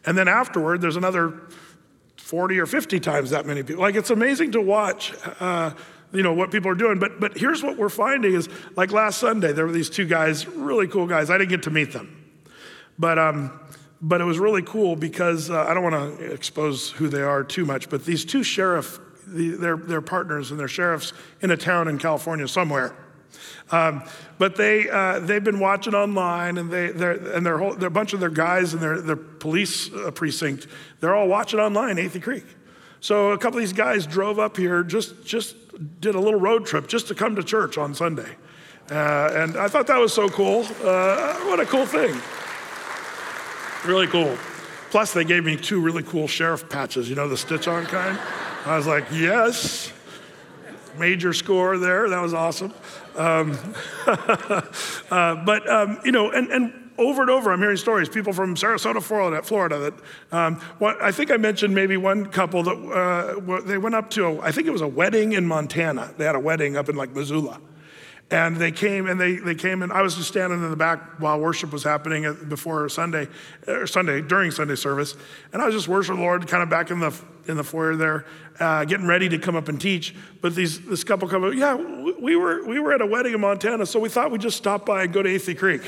And then afterward, there's another 40 or 50 times that many people. Like it's amazing to watch. Uh, you know what people are doing but but here's what we're finding is like last sunday there were these two guys really cool guys i didn't get to meet them but, um, but it was really cool because uh, I don't want to expose who they are too much, but these two sheriff, the, they're, they're partners and they're sheriffs in a town in California somewhere. Um, but they, uh, they've been watching online and, they, they're, and they're, whole, they're a bunch of their guys in their, their police uh, precinct, they're all watching online Athey Creek. So a couple of these guys drove up here, just, just did a little road trip just to come to church on Sunday. Uh, and I thought that was so cool. Uh, what a cool thing. Really cool. Plus, they gave me two really cool sheriff patches, you know, the stitch on kind. I was like, yes. Major score there. That was awesome. Um, uh, but, um, you know, and, and over and over, I'm hearing stories. People from Sarasota, Florida, Florida that um, what, I think I mentioned maybe one couple that uh, they went up to, a, I think it was a wedding in Montana. They had a wedding up in like Missoula. And they came and they, they came and I was just standing in the back while worship was happening before Sunday, or Sunday, during Sunday service. And I was just worshiping the Lord kind of back in the, in the foyer there, uh, getting ready to come up and teach. But these, this couple come up, yeah, we were, we were at a wedding in Montana, so we thought we'd just stop by and go to Athey Creek.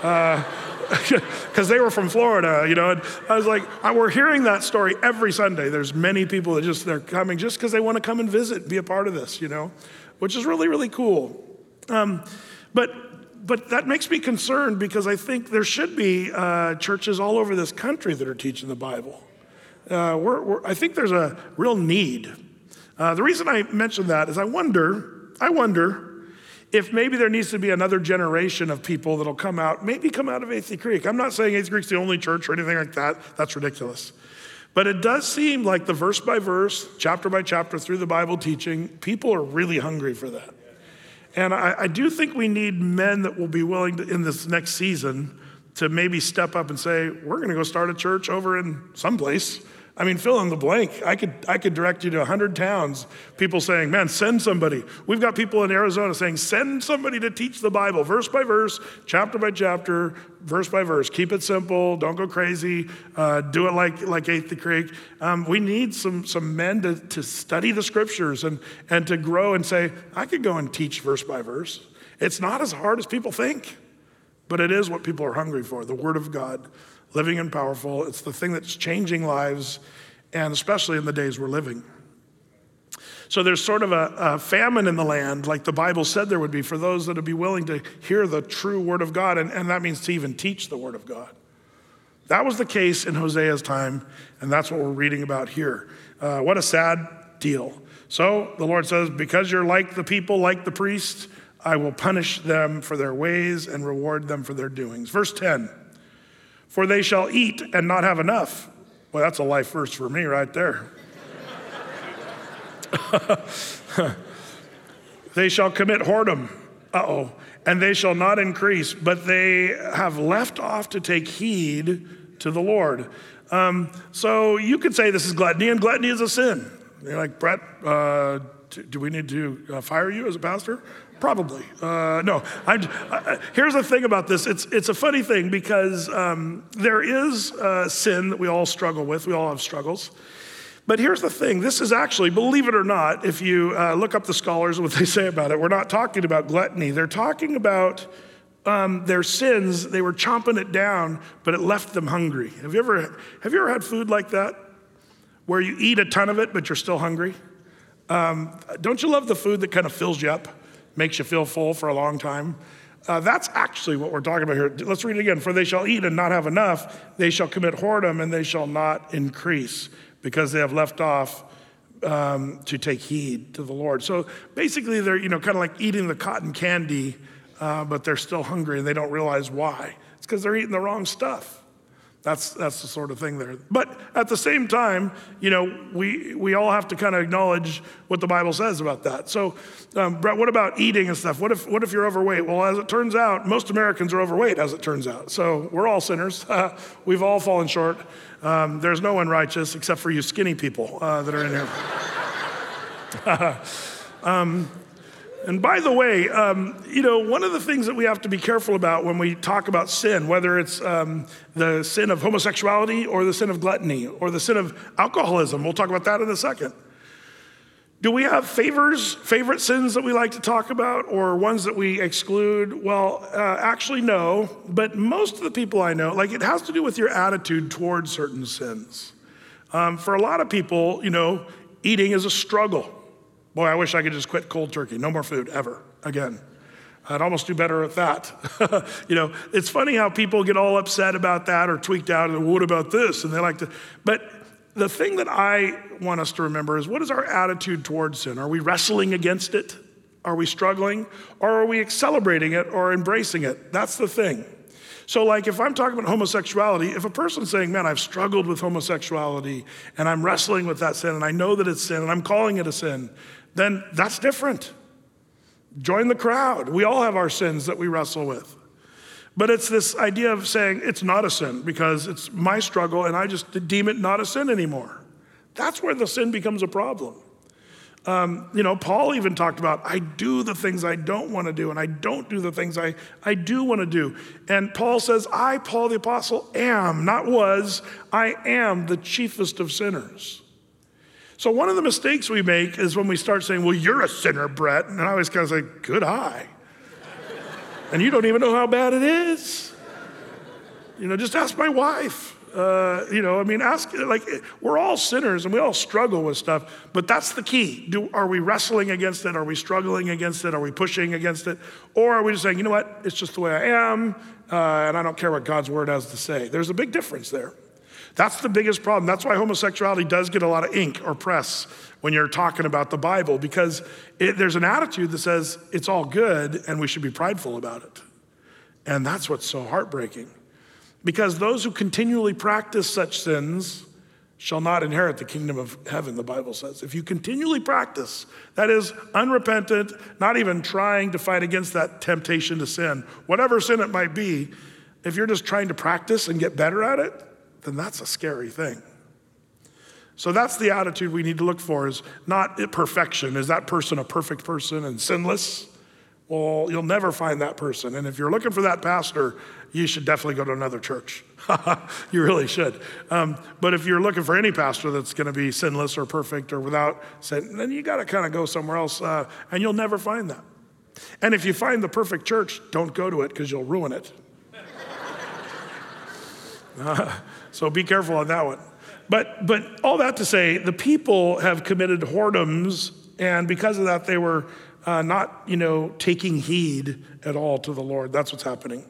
Because uh, they were from Florida, you know. And I was like, we're hearing that story every Sunday. There's many people that just, they're coming just because they want to come and visit, be a part of this, you know, which is really, really cool. Um, but, but that makes me concerned because I think there should be uh, churches all over this country that are teaching the Bible. Uh, we're, we're, I think there's a real need. Uh, the reason I mention that is I wonder, I wonder if maybe there needs to be another generation of people that'll come out, maybe come out of Athey Creek. I'm not saying Athey Creek's the only church or anything like that. That's ridiculous. But it does seem like the verse by verse, chapter by chapter through the Bible teaching, people are really hungry for that. And I, I do think we need men that will be willing to, in this next season to maybe step up and say, we're going to go start a church over in someplace I mean, fill in the blank. I could, I could direct you to 100 towns, people saying, man, send somebody. We've got people in Arizona saying, send somebody to teach the Bible, verse by verse, chapter by chapter, verse by verse. Keep it simple. Don't go crazy. Uh, do it like, like Athey Creek. Um, we need some, some men to, to study the scriptures and, and to grow and say, I could go and teach verse by verse. It's not as hard as people think, but it is what people are hungry for the Word of God living and powerful. It's the thing that's changing lives, and especially in the days we're living. So there's sort of a, a, famine in the land, like the Bible said there would be, for those that would be willing to hear the true Word of God, and, and that means to even teach the Word of God. That was the case in Hosea's time, and that's what we're reading about here. Uh, what a sad deal. So the Lord says, Because you're like the people, like the priests, I will punish them for their ways and reward them for their doings. Verse 10 for they shall eat and not have enough. Well, that's a life verse for me right there. they shall commit whoredom. Uh oh. And they shall not increase, but they have left off to take heed to the Lord. Um, so you could say this is gluttony, and gluttony is a sin. You're like, Brett, uh, do we need to uh, fire you as a pastor? Probably. Uh, no. I, here's the thing about this it's, it's a funny thing because um, there is uh, sin that we all struggle with, we all have struggles. But here's the thing this is actually, believe it or not, if you uh, look up the scholars, what they say about it, we're not talking about gluttony. They're talking about um, their sins. They were chomping it down, but it left them hungry. Have you, ever, have you ever had food like that? Where you eat a ton of it, but you're still hungry? Um, don't you love the food that kind of fills you up? Makes you feel full for a long time. Uh, that's actually what we're talking about here. Let's read it again. For they shall eat and not have enough, they shall commit whoredom and they shall not increase because they have left off um, to take heed to the Lord. So basically, they're you know kind of like eating the cotton candy, uh, but they're still hungry and they don't realize why. It's because they're eating the wrong stuff. That's, that's the sort of thing there. But at the same time, you know, we, we all have to kind of acknowledge what the Bible says about that. So, um, Brett, what about eating and stuff? What if, what if you're overweight? Well, as it turns out, most Americans are overweight, as it turns out. So we're all sinners. We've all fallen short. Um, there's no one righteous except for you skinny people uh, that are in here. um, and by the way, um, you know, one of the things that we have to be careful about when we talk about sin, whether it's um, the sin of homosexuality or the sin of gluttony or the sin of alcoholism, we'll talk about that in a second. Do we have favors, favorite sins that we like to talk about, or ones that we exclude? Well, uh, actually, no. But most of the people I know, like it has to do with your attitude towards certain sins. Um, for a lot of people, you know, eating is a struggle. Boy, I wish I could just quit cold turkey. No more food ever again. I'd almost do better at that. you know, it's funny how people get all upset about that or tweaked out and what about this? And they like to, but the thing that I want us to remember is what is our attitude towards sin? Are we wrestling against it? Are we struggling? Or are we celebrating it or embracing it? That's the thing. So, like, if I'm talking about homosexuality, if a person's saying, Man, I've struggled with homosexuality and I'm wrestling with that sin and I know that it's sin and I'm calling it a sin, then that's different. Join the crowd. We all have our sins that we wrestle with. But it's this idea of saying it's not a sin because it's my struggle and I just deem it not a sin anymore. That's where the sin becomes a problem. Um, you know, Paul even talked about, I do the things I don't want to do, and I don't do the things I, I do want to do. And Paul says, I, Paul the Apostle, am, not was, I am the chiefest of sinners. So one of the mistakes we make is when we start saying, Well, you're a sinner, Brett. And I always kind of say, Good eye. and you don't even know how bad it is. You know, just ask my wife. Uh, you know, I mean, ask, like, we're all sinners and we all struggle with stuff, but that's the key. Do, are we wrestling against it? Are we struggling against it? Are we pushing against it? Or are we just saying, you know what, it's just the way I am, uh, and I don't care what God's word has to say? There's a big difference there. That's the biggest problem. That's why homosexuality does get a lot of ink or press when you're talking about the Bible, because it, there's an attitude that says it's all good and we should be prideful about it. And that's what's so heartbreaking. Because those who continually practice such sins shall not inherit the kingdom of heaven, the Bible says. If you continually practice, that is, unrepentant, not even trying to fight against that temptation to sin, whatever sin it might be, if you're just trying to practice and get better at it, then that's a scary thing. So that's the attitude we need to look for is not perfection. Is that person a perfect person and sinless? Well, you'll never find that person. And if you're looking for that pastor, you should definitely go to another church. you really should. Um, but if you're looking for any pastor that's going to be sinless or perfect or without sin, then you got to kind of go somewhere else, uh, and you'll never find that. And if you find the perfect church, don't go to it because you'll ruin it. Uh, so be careful on that one. But, but all that to say, the people have committed whoredoms, and because of that, they were uh, not, you know, taking heed at all to the Lord. That's what's happening.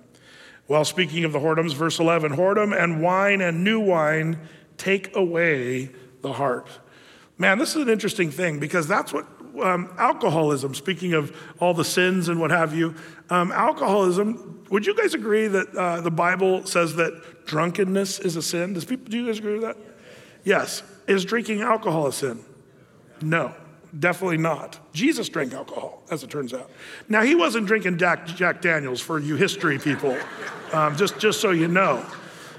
Well, speaking of the whoredoms, verse 11 whoredom and wine and new wine take away the heart. Man, this is an interesting thing because that's what um, alcoholism, speaking of all the sins and what have you, um, alcoholism, would you guys agree that uh, the Bible says that drunkenness is a sin? Does people, do you guys agree with that? Yes. Is drinking alcohol a sin? No. Definitely not. Jesus drank alcohol, as it turns out. Now, he wasn't drinking Jack, Jack Daniels for you history people, um, just, just so you know.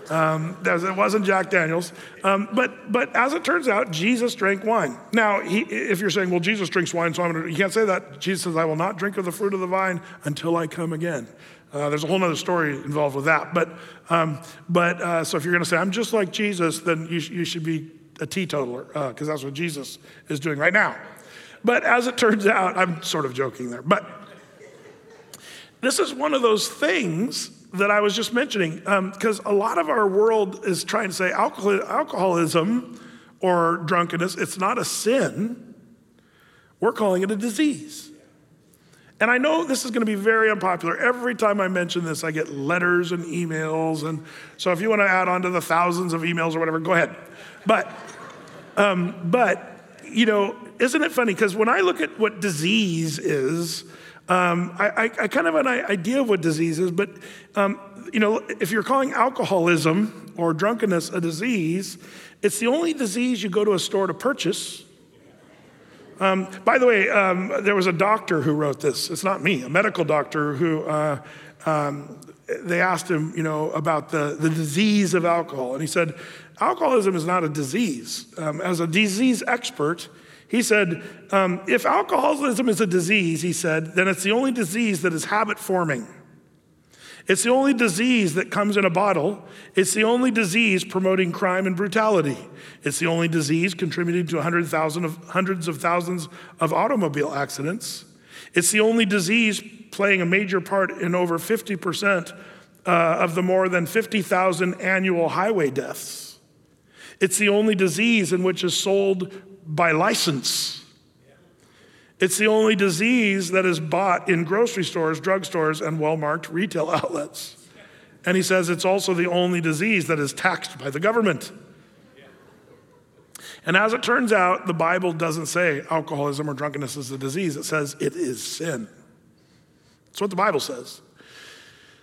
Um, it wasn't Jack Daniels. Um, but, but as it turns out, Jesus drank wine. Now, he, if you're saying, well, Jesus drinks wine, so I'm gonna, you can't say that. Jesus says, I will not drink of the fruit of the vine until I come again. Uh, there's a whole other story involved with that. But, um, but uh, so if you're going to say, I'm just like Jesus, then you, you should be a teetotaler, because uh, that's what Jesus is doing right now. But as it turns out, I'm sort of joking there, but this is one of those things that I was just mentioning, because um, a lot of our world is trying to say alcohol, alcoholism or drunkenness, it's not a sin. We're calling it a disease. And I know this is going to be very unpopular. Every time I mention this, I get letters and emails. And so if you want to add on to the thousands of emails or whatever, go ahead. But, um, but you know, isn't it funny? Because when I look at what disease is, um, I, I, I, kind of have an idea of what disease is, but um, you know, if you're calling alcoholism or drunkenness a disease, it's the only disease you go to a store to purchase. Um, by the way, um, there was a doctor who wrote this. It's not me, a medical doctor who uh, um, they asked him, you know, about the, the disease of alcohol, and he said, alcoholism is not a disease. Um, as a disease expert, he said, um, if alcoholism is a disease, he said, then it's the only disease that is habit forming. It's the only disease that comes in a bottle. It's the only disease promoting crime and brutality. It's the only disease contributing to of, hundreds of thousands of automobile accidents. It's the only disease playing a major part in over 50% uh, of the more than 50,000 annual highway deaths. It's the only disease in which is sold by license. It's the only disease that is bought in grocery stores, drugstores, and well marked retail outlets. And he says it's also the only disease that is taxed by the government. And as it turns out, the Bible doesn't say alcoholism or drunkenness is a disease, it says it is sin. That's what the Bible says.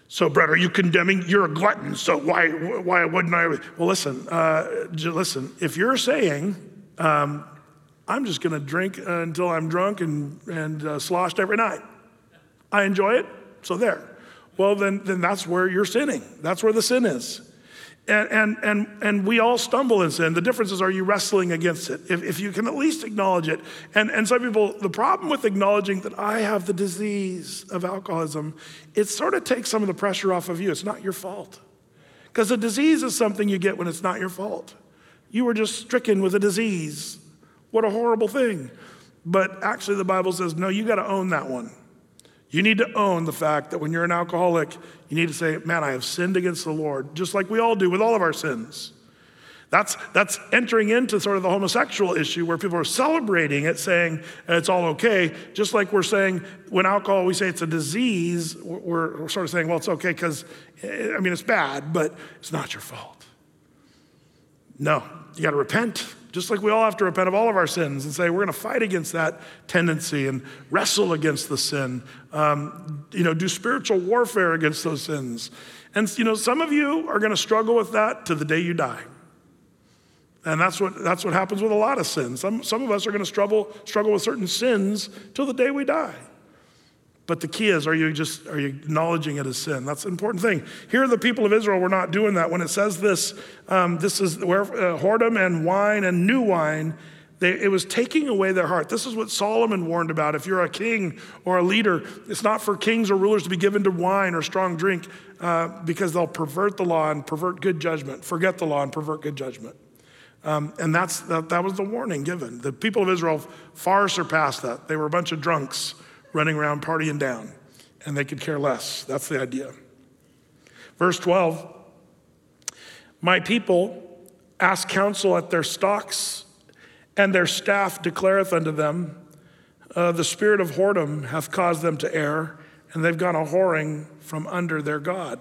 So, Brett, are you condemning? You're a glutton, so why, why wouldn't I? Well, listen, uh, listen. If you're saying, um, I'm just going to drink until I'm drunk and, and uh, sloshed every night, I enjoy it, so there. Well, then, then that's where you're sinning. That's where the sin is. And, and, and, and we all stumble in sin. The difference is, are you wrestling against it? If, if you can at least acknowledge it. And, and some people, the problem with acknowledging that I have the disease of alcoholism, it sort of takes some of the pressure off of you. It's not your fault. Because a disease is something you get when it's not your fault. You were just stricken with a disease. What a horrible thing. But actually, the Bible says, no, you got to own that one. You need to own the fact that when you're an alcoholic, you need to say, Man, I have sinned against the Lord, just like we all do with all of our sins. That's, that's entering into sort of the homosexual issue where people are celebrating it, saying it's all okay. Just like we're saying when alcohol, we say it's a disease, we're, we're sort of saying, well, it's okay because, eh, I mean, it's bad, but it's not your fault. No, you got to repent. Just like we all have to repent of all of our sins and say, we're going to fight against that tendency and wrestle against the sin, um, you know, do spiritual warfare against those sins. And, you know, some of you are going to struggle with that to the day you die. And that's what, that's what happens with a lot of sins. Some, some of us are going to struggle, struggle with certain sins till the day we die. But the key is, are you just are you acknowledging it as sin? That's an important thing. Here, the people of Israel were not doing that. When it says this, um, this is where uh, whoredom and wine and new wine. They, it was taking away their heart. This is what Solomon warned about. If you're a king or a leader, it's not for kings or rulers to be given to wine or strong drink uh, because they'll pervert the law and pervert good judgment, forget the law and pervert good judgment. Um, and that's, that, that was the warning given. The people of Israel far surpassed that. They were a bunch of drunks running around partying down, and they could care less. That's the idea. Verse 12 My people ask counsel at their stocks, and their staff declareth unto them, uh, The spirit of whoredom hath caused them to err, and they've gone a whoring from under their God.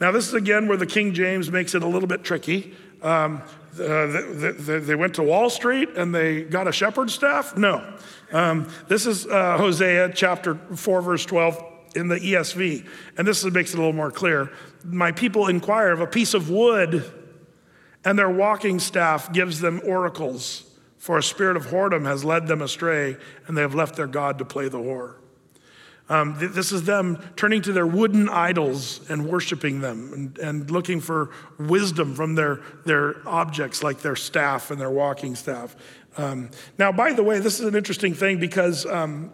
Now, this is again where the King James makes it a little bit tricky. Um, the, the, they went to Wall Street and they got a shepherd staff? No. Um, this is uh, Hosea chapter 4, verse 12 in the ESV. And this makes it a little more clear. My people inquire of a piece of wood, and their walking staff gives them oracles. For a spirit of whoredom has led them astray, and they have left their God to play the whore. Um, th- this is them turning to their wooden idols and worshiping them and, and looking for wisdom from their, their objects like their staff and their walking staff. Um, now, by the way, this is an interesting thing because um,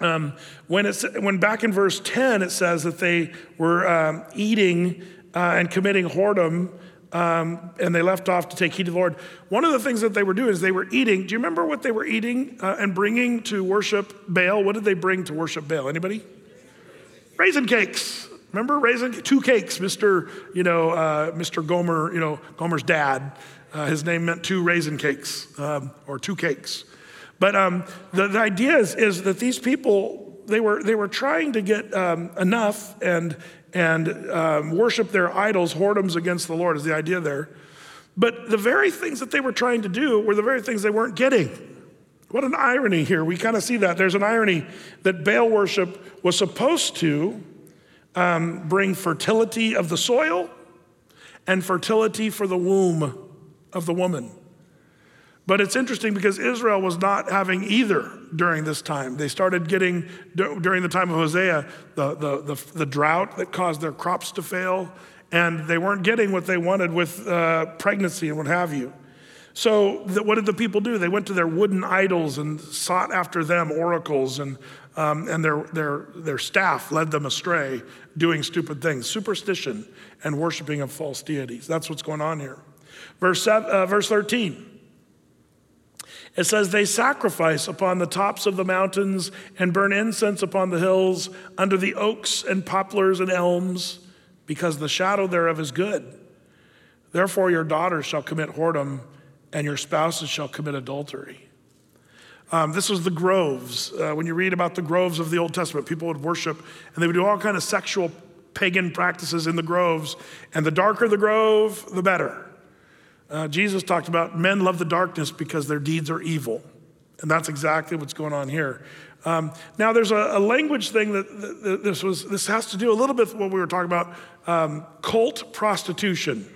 um, when, it's, when back in verse 10 it says that they were um, eating uh, and committing whoredom um, and they left off to take heed of the Lord. One of the things that they were doing is they were eating. Do you remember what they were eating uh, and bringing to worship Baal? What did they bring to worship Baal? Anybody? Raisin cakes. Remember raisin? Two cakes. Mr. You know, uh, Mr. Gomer. You know, Gomer's dad uh, his name meant two raisin cakes um, or two cakes. But um, the, the, idea is, is that these people, they were, they were trying to get um, enough and, and um, worship their idols, whoredoms against the Lord is the idea there. But the very things that they were trying to do were the very things they weren't getting. What an irony here. We kind of see that. There's an irony that Baal worship was supposed to um, bring fertility of the soil and fertility for the womb of the woman. But it's interesting because Israel was not having either during this time. They started getting, during the time of Hosea, the, the, the, the drought that caused their crops to fail, and they weren't getting what they wanted with uh, pregnancy and what have you. So, what did the people do? They went to their wooden idols and sought after them oracles, and, um, and their, their, their staff led them astray, doing stupid things, superstition and worshiping of false deities. That's what's going on here. Verse, uh, verse 13. It says, They sacrifice upon the tops of the mountains and burn incense upon the hills under the oaks and poplars and elms, because the shadow thereof is good. Therefore, your daughters shall commit whoredom, and your spouses shall commit adultery. Um, this was the groves. Uh, when you read about the groves of the Old Testament, people would worship and they would do all kind of sexual pagan practices in the groves. And the darker the grove, the better. Uh, Jesus talked about men love the darkness because their deeds are evil. And that's exactly what's going on here. Um, now, there's a, a language thing that, that, that, this was. This has to do a little bit with what we were talking about: um, cult prostitution.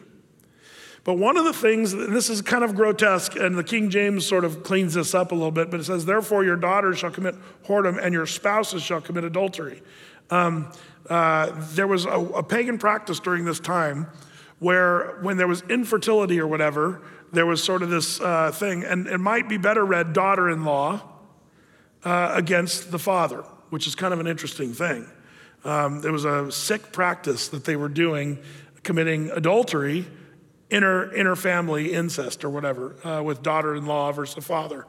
But one of the things, this is kind of grotesque, and the King James sort of cleans this up a little bit, but it says, Therefore your daughters shall commit whoredom, and your spouses shall commit adultery. Um, uh, there was a, a pagan practice during this time where, when there was infertility or whatever, there was sort of this uh, thing, and it might be better read daughter in law uh, against the father, which is kind of an interesting thing. Um, there was a sick practice that they were doing, committing adultery, inter, family incest or whatever, uh, with daughter in law versus the father.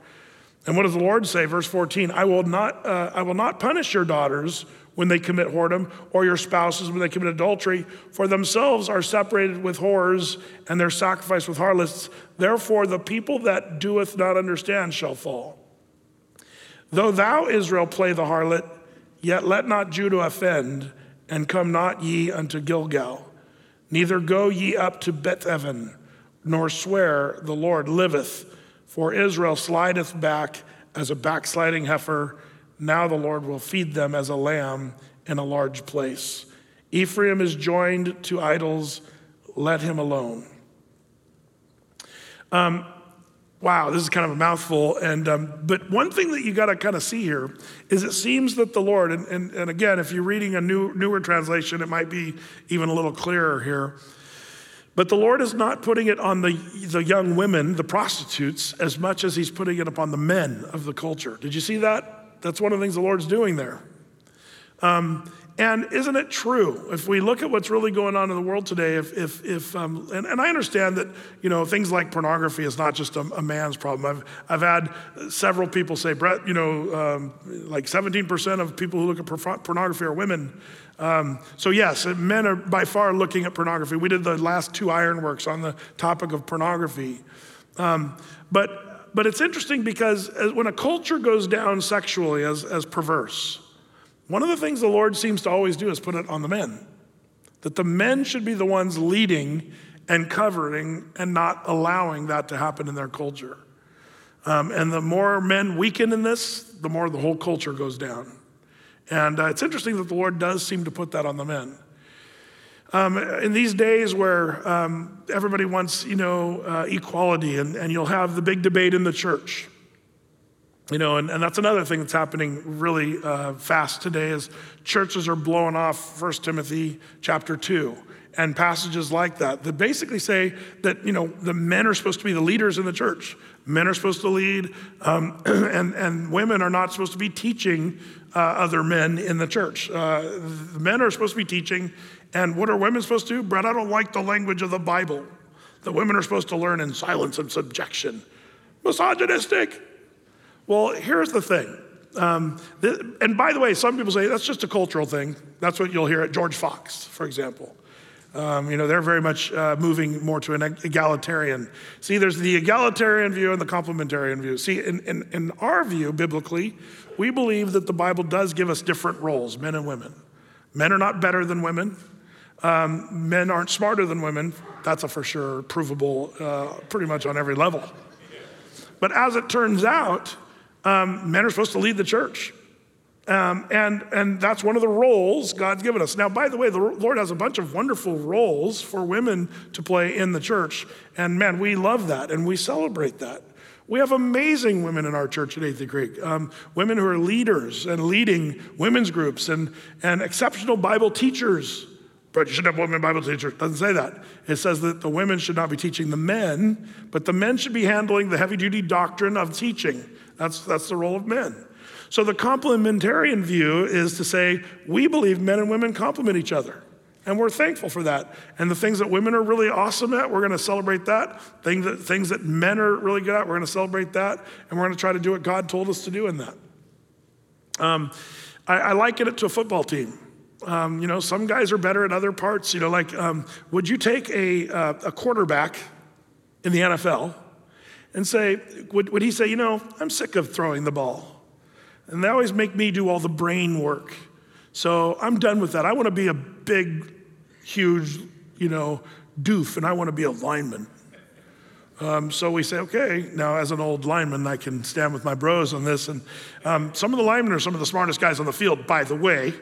And what does the Lord say? Verse 14 I will, not, uh, I will not punish your daughters when they commit whoredom, or your spouses when they commit adultery, for themselves are separated with whores, and their sacrifice with harlots. Therefore, the people that doeth not understand shall fall. Though thou, Israel, play the harlot, yet let not Judah offend, and come not ye unto Gilgal. Neither go ye up to Bethaven, nor swear, the Lord liveth. For Israel slideth back as a backsliding heifer now the Lord will feed them as a lamb in a large place. Ephraim is joined to idols, let him alone. Um, wow, this is kind of a mouthful. And, um, but one thing that you got to kind of see here is it seems that the Lord, and, and, and again, if you're reading a new, newer translation, it might be even a little clearer here. But the Lord is not putting it on the, the young women, the prostitutes, as much as He's putting it upon the men of the culture. Did you see that? That's one of the things the Lord's doing there. Um, and isn't it true? If we look at what's really going on in the world today, if, if, if um, and, and, I understand that, you know, things like pornography is not just a, a man's problem. I've, I've had several people say, Brett, you know, um, like 17% of people who look at pornography are women. Um, so, yes, men are by far looking at pornography. We did the last two ironworks on the topic of pornography. Um, but but it's interesting because when a culture goes down sexually as, as perverse, one of the things the Lord seems to always do is put it on the men. That the men should be the ones leading and covering and not allowing that to happen in their culture. Um, and the more men weaken in this, the more the whole culture goes down. And uh, it's interesting that the Lord does seem to put that on the men. Um, in these days where um, everybody wants, you know, uh, equality, and, and you'll have the big debate in the church. You know, and, and that's another thing that's happening really uh, fast today is churches are blowing off 1 Timothy chapter 2 and passages like that that basically say that, you know, the men are supposed to be the leaders in the church. Men are supposed to lead, um, and, and women are not supposed to be teaching uh, other men in the church. Uh, the men are supposed to be teaching, and what are women supposed to do? Brett, I don't like the language of the Bible. The women are supposed to learn in silence and subjection. Misogynistic. Well, here's the thing. Um, th- and by the way, some people say that's just a cultural thing. That's what you'll hear at George Fox, for example. Um, you know, they're very much uh, moving more to an egalitarian. See, there's the egalitarian view and the complementarian view. See, in, in, in our view, biblically, we believe that the Bible does give us different roles, men and women. Men are not better than women. Um, men aren't smarter than women. That's a for sure provable uh, pretty much on every level. But as it turns out, um, men are supposed to lead the church. Um, and, and that's one of the roles God's given us. Now, by the way, the Lord has a bunch of wonderful roles for women to play in the church. And man, we love that and we celebrate that. We have amazing women in our church at Athey Creek, um, women who are leaders and leading women's groups and, and exceptional Bible teachers but you shouldn't have women Bible teachers. Doesn't say that. It says that the women should not be teaching the men, but the men should be handling the heavy duty doctrine of teaching. That's, that's the role of men. So the complementarian view is to say we believe men and women complement each other. And we're thankful for that. And the things that women are really awesome at, we're going to celebrate that. Things that, things that men are really good at, we're going to celebrate that. And we're going to try to do what God told us to do in that. Um, I, I liken it to a football team. Um, you know, some guys are better at other parts. You know, like, um, would you take a, uh, a quarterback in the NFL and say, would, would he say, you know, I'm sick of throwing the ball? And they always make me do all the brain work. So I'm done with that. I want to be a big, huge, you know, doof, and I want to be a lineman. Um, so we say, okay, now as an old lineman, I can stand with my bros on this. And um, some of the linemen are some of the smartest guys on the field, by the way.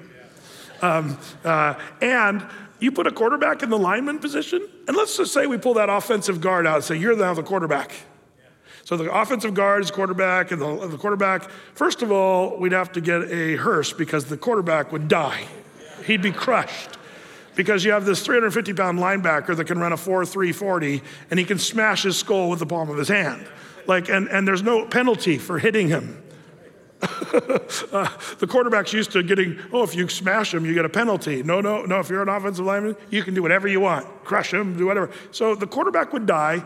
Um, uh, and you put a quarterback in the lineman position, and let's just say we pull that offensive guard out and say, you're now the quarterback. So the offensive guard is quarterback, and the, the quarterback, first of all, we'd have to get a hearse because the quarterback would die. He'd be crushed because you have this 350 pound linebacker that can run a 4 3 40 and he can smash his skull with the palm of his hand. Like, and, and there's no penalty for hitting him. uh, the quarterback's used to getting, oh, if you smash him, you get a penalty. No, no, no, if you're an offensive lineman, you can do whatever you want crush him, do whatever. So the quarterback would die.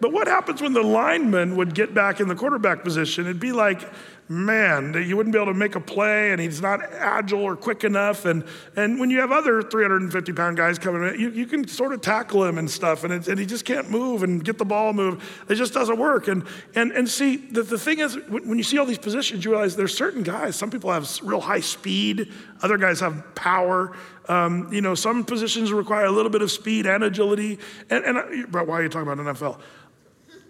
But what happens when the lineman would get back in the quarterback position? It'd be like, man, you wouldn't be able to make a play and he's not agile or quick enough. And, and when you have other 350 pound guys coming in, you, you can sort of tackle him and stuff, and, and he just can't move and get the ball moved. It just doesn't work. And, and, and see, the, the thing is, when you see all these positions, you realize there's certain guys, some people have real high speed, other guys have power. Um, you know, some positions require a little bit of speed and agility. And, and but why are you talking about NFL?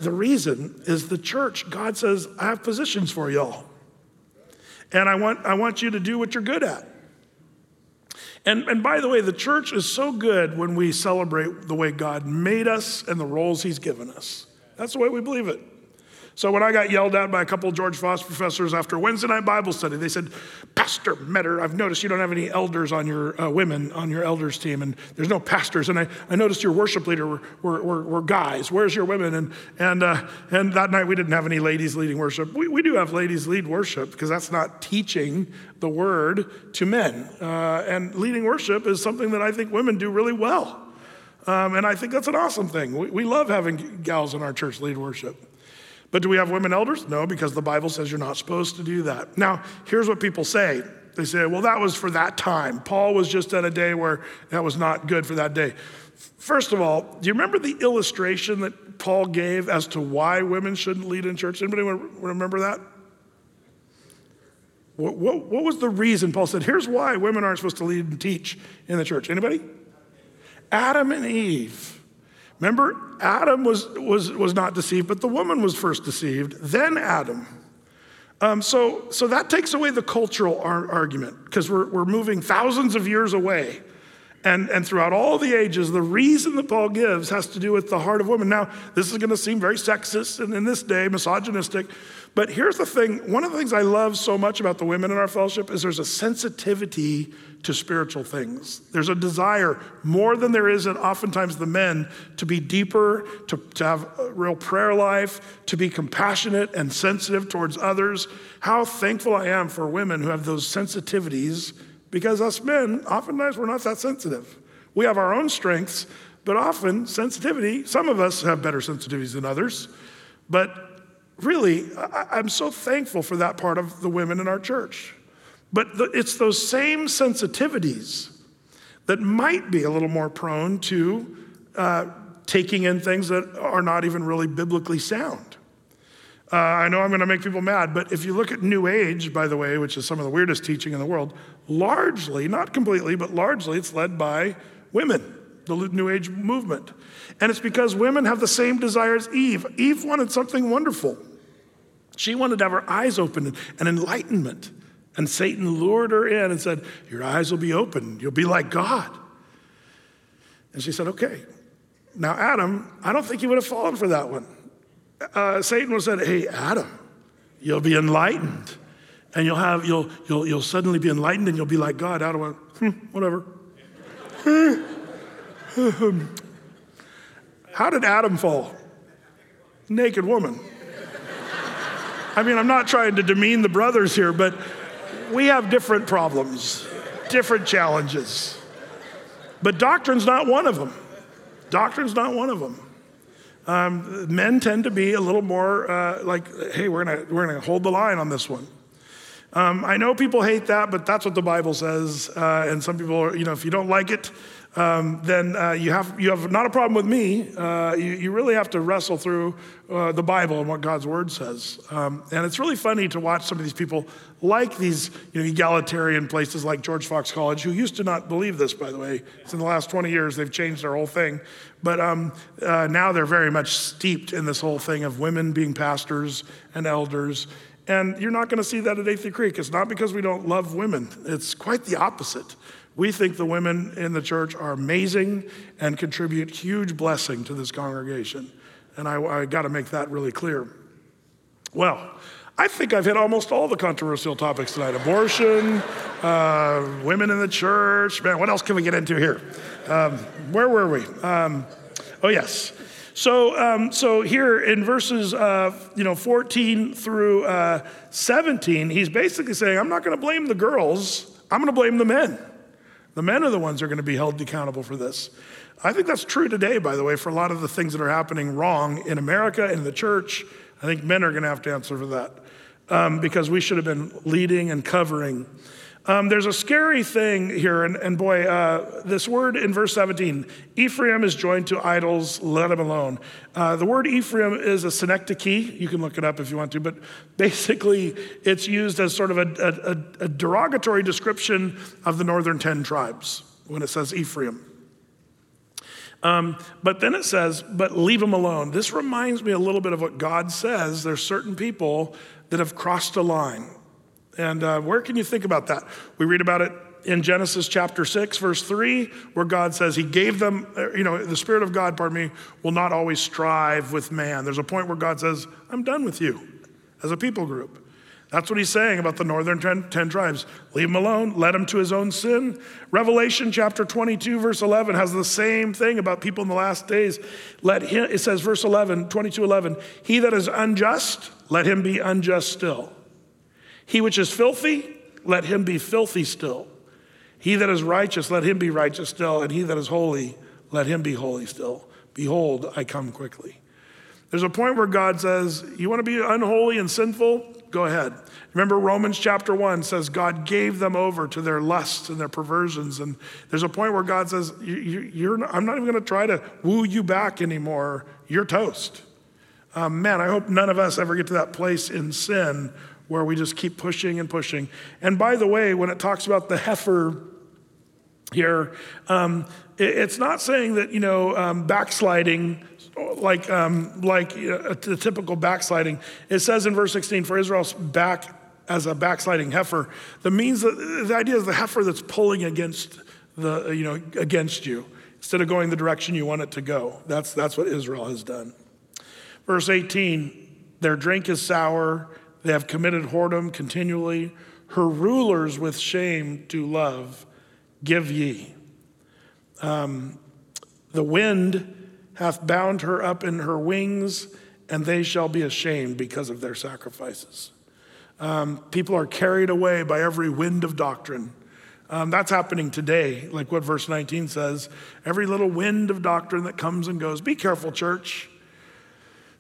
The reason is the church. God says, I have positions for y'all. And I want, I want you to do what you're good at. And, and by the way, the church is so good when we celebrate the way God made us and the roles He's given us. That's the way we believe it. So when I got yelled at by a couple of George Fox professors after Wednesday night Bible study, they said, Pastor Meador, I've noticed you don't have any elders on your uh, women on your elders team, and there's no pastors. And I, I noticed your worship leader were, were, were, were guys. Where's your women? And, and, uh, and that night we didn't have any ladies leading worship. We, we do have ladies lead worship because that's not teaching the word to men. Uh, and leading worship is something that I think women do really well. Um, and I think that's an awesome thing. We, we love having gals in our church lead worship. But do we have women elders? No, because the Bible says you're not supposed to do that. Now, here's what people say they say, well, that was for that time. Paul was just at a day where that was not good for that day. First of all, do you remember the illustration that Paul gave as to why women shouldn't lead in church? Anybody remember that? What, what, what was the reason Paul said, here's why women aren't supposed to lead and teach in the church? Anybody? Adam and Eve Remember, Adam was, was, was not deceived, but the woman was first deceived, then Adam. Um, so, so that takes away the cultural ar- argument because we're, we're moving thousands of years away. And, and throughout all the ages, the reason that Paul gives has to do with the heart of women. Now, this is going to seem very sexist and in this day, misogynistic, but here's the thing one of the things I love so much about the women in our fellowship is there's a sensitivity to spiritual things. There's a desire, more than there is in oftentimes the men, to be deeper, to, to have a real prayer life, to be compassionate and sensitive towards others. How thankful I am for women who have those sensitivities because us men, oftentimes, we're not that sensitive. We have our own strengths, but often sensitivity, some of us have better sensitivities than others, but really, I, am so thankful for that part of the women in our church. But the, it's those same sensitivities that might be a little more prone to uh, taking in things that are not even really biblically sound. Uh, I know I'm going to make people mad, but if you look at New Age, by the way, which is some of the weirdest teaching in the world, largely, not completely, but largely, it's led by women, the New Age movement. And it's because women have the same desire as Eve. Eve wanted something wonderful. She wanted to have her eyes open and enlightenment. And Satan lured her in and said, Your eyes will be open. You'll be like God. And she said, Okay. Now, Adam, I don't think he would have fallen for that one. Uh, Satan have said, Hey, Adam, you'll be enlightened. And you'll have, you'll, you'll, you'll suddenly be enlightened and you'll be like God. Adam went, hmm, whatever. How did Adam fall? Naked woman. I mean, I'm not trying to demean the brothers here, but we have different problems, different challenges. But doctrine's not one of them. Doctrine's not one of them. Um, men tend to be a little more uh, like, hey, we're gonna, we're gonna hold the line on this one. Um, I know people hate that, but that's what the Bible says. Uh, and some people, you know, if you don't like it, um, then uh, you, have, you have not a problem with me. Uh, you, you, really have to wrestle through uh, the Bible and what God's word says. Um, and it's really funny to watch some of these people, like these you know, egalitarian places like George Fox College, who used to not believe this, by the way. It's in the last 20 years, they've changed their whole thing. But um, uh, now they're very much steeped in this whole thing of women being pastors and elders. And you're not going to see that at Athey Creek. It's not because we don't love women, it's quite the opposite. We think the women in the church are amazing and contribute huge blessing to this congregation. And I, I got to make that really clear. Well, I think I've hit almost all the controversial topics tonight abortion, uh, women in the church. Man, what else can we get into here? Um, where were we? Um, oh, yes. So, um, so here in verses, uh, you know, 14 through uh, 17, he's basically saying, I'm not going to blame the girls. I'm going to blame the men. The men are the ones who are going to be held accountable for this. I think that's true today, by the way, for a lot of the things that are happening wrong in America and the church. I think men are going to have to answer for that um, because we should have been leading and covering. Um, there's a scary thing here, and, and boy, uh, this word in verse 17 Ephraim is joined to idols, let him alone. Uh, the word Ephraim is a synecdoche. You can look it up if you want to, but basically it's used as sort of a, a, a derogatory description of the northern 10 tribes when it says Ephraim. Um, but then it says, but leave them alone. This reminds me a little bit of what God says. There's certain people that have crossed a line and uh, where can you think about that? We read about it in Genesis chapter 6, verse 3, where God says He gave them, uh, you know, the Spirit of God, pardon me, will not always strive with man. There's a point where God says, I'm done with you as a people group. That's what he's saying about the northern ten, tribes. Leave him alone, let him to his own sin. Revelation chapter 22, verse 11 has the same thing about people in the last days. Let him, it says, verse 11, 22, 11, he that is unjust, let him be unjust still. He which is filthy, let him be filthy still. He that is righteous, let him be righteous still. And he that is holy, let him be holy still. Behold, I come quickly. There's a point where God says, You want to be unholy and sinful? Go ahead. Remember, Romans chapter 1 says God gave them over to their lusts and their perversions. And there's a point where God says, you, are I'm not even going to try to woo you back anymore. You're toast. Um, man, I hope none of us ever get to that place in sin where we just keep pushing and pushing. And by the way, when it talks about the heifer here, um, it, it's not saying that, you know, um, backsliding, like, um, like uh, the typical backsliding. It says in verse 16, for Israel's back as a backsliding heifer. The means that, the idea is the heifer that's pulling against the, you know, against you instead of going the direction you want it to go. That's, that's what Israel has done. Verse 18, their drink is sour they have committed whoredom continually. Her rulers with shame do love. Give ye. Um, the wind hath bound her up in her wings, and they shall be ashamed because of their sacrifices. Um, people are carried away by every wind of doctrine. Um, that's happening today, like what verse 19 says. Every little wind of doctrine that comes and goes. Be careful, church.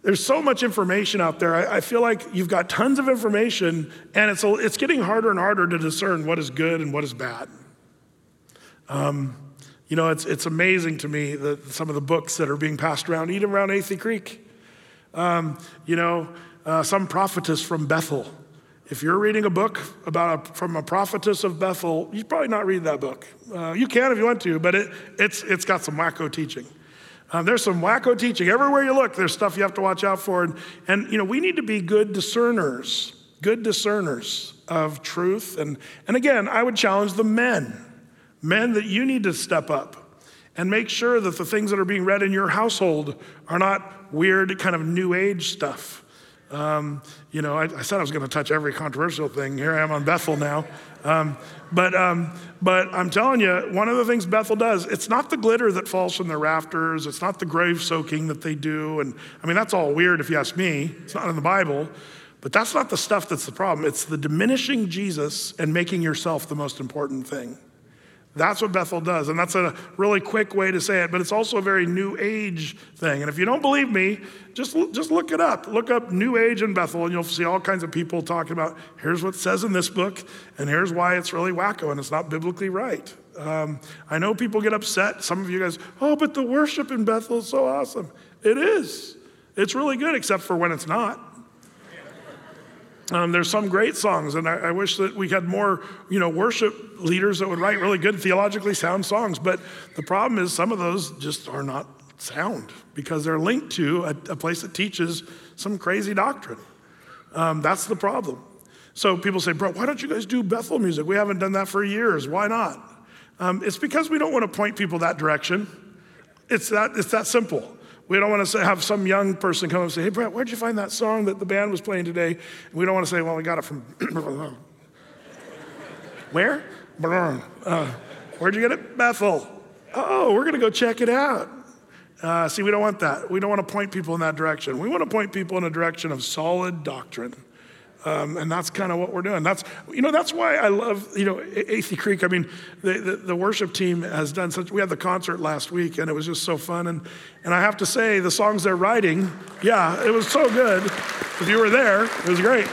There's so much information out there. I, I, feel like you've got tons of information, and it's, a, it's getting harder and harder to discern what is good and what is bad. Um, you know, it's, it's amazing to me that some of the books that are being passed around, even around Athey Creek. Um, you know, uh, some prophetess from Bethel. If you're reading a book about a, from a prophetess of Bethel, you probably not read that book. Uh, you can if you want to, but it, it's, it's got some wacko teaching. Um, there's some wacko teaching. Everywhere you look, there's stuff you have to watch out for. And, and, you know, we need to be good discerners, good discerners of truth. And, and again, I would challenge the men, men that you need to step up and make sure that the things that are being read in your household are not weird, kind of new age stuff. Um, you know, I, I, said I was going to touch every controversial thing. Here I am on Bethel now. Um, but, um, but I'm telling you, one of the things Bethel does, it's not the glitter that falls from the rafters, it's not the grave soaking that they do. And I mean, that's all weird if you ask me. It's not in the Bible. But that's not the stuff that's the problem. It's the diminishing Jesus and making yourself the most important thing. That's what Bethel does. And that's a really quick way to say it, but it's also a very new age thing. And if you don't believe me, just, just look it up. Look up New Age in Bethel, and you'll see all kinds of people talking about here's what it says in this book, and here's why it's really wacko and it's not biblically right. Um, I know people get upset. Some of you guys, oh, but the worship in Bethel is so awesome. It is. It's really good, except for when it's not. Um, there's some great songs, and I, I, wish that we had more, you know, worship leaders that would write really good theologically sound songs. But the problem is, some of those just are not sound because they're linked to a, a place that teaches some crazy doctrine. Um, that's the problem. So people say, bro, why don't you guys do Bethel music? We haven't done that for years. Why not? Um, it's because we don't want to point people that direction. It's that, it's that simple. We don't want to have some young person come and say, hey, Brett, where'd you find that song that the band was playing today? And we don't want to say, well, we got it from. Where? Uh, where'd you get it? Bethel. Oh, we're going to go check it out. Uh, see, we don't want that. We don't want to point people in that direction. We want to point people in a direction of solid doctrine. Um, and that's kind of what we're doing. That's, you know, that's why I love, you know, Athey Creek. I mean, the, the, the, worship team has done such, we had the concert last week and it was just so fun. And, and I have to say, the songs they're writing, yeah, it was so good. If you were there, it was great.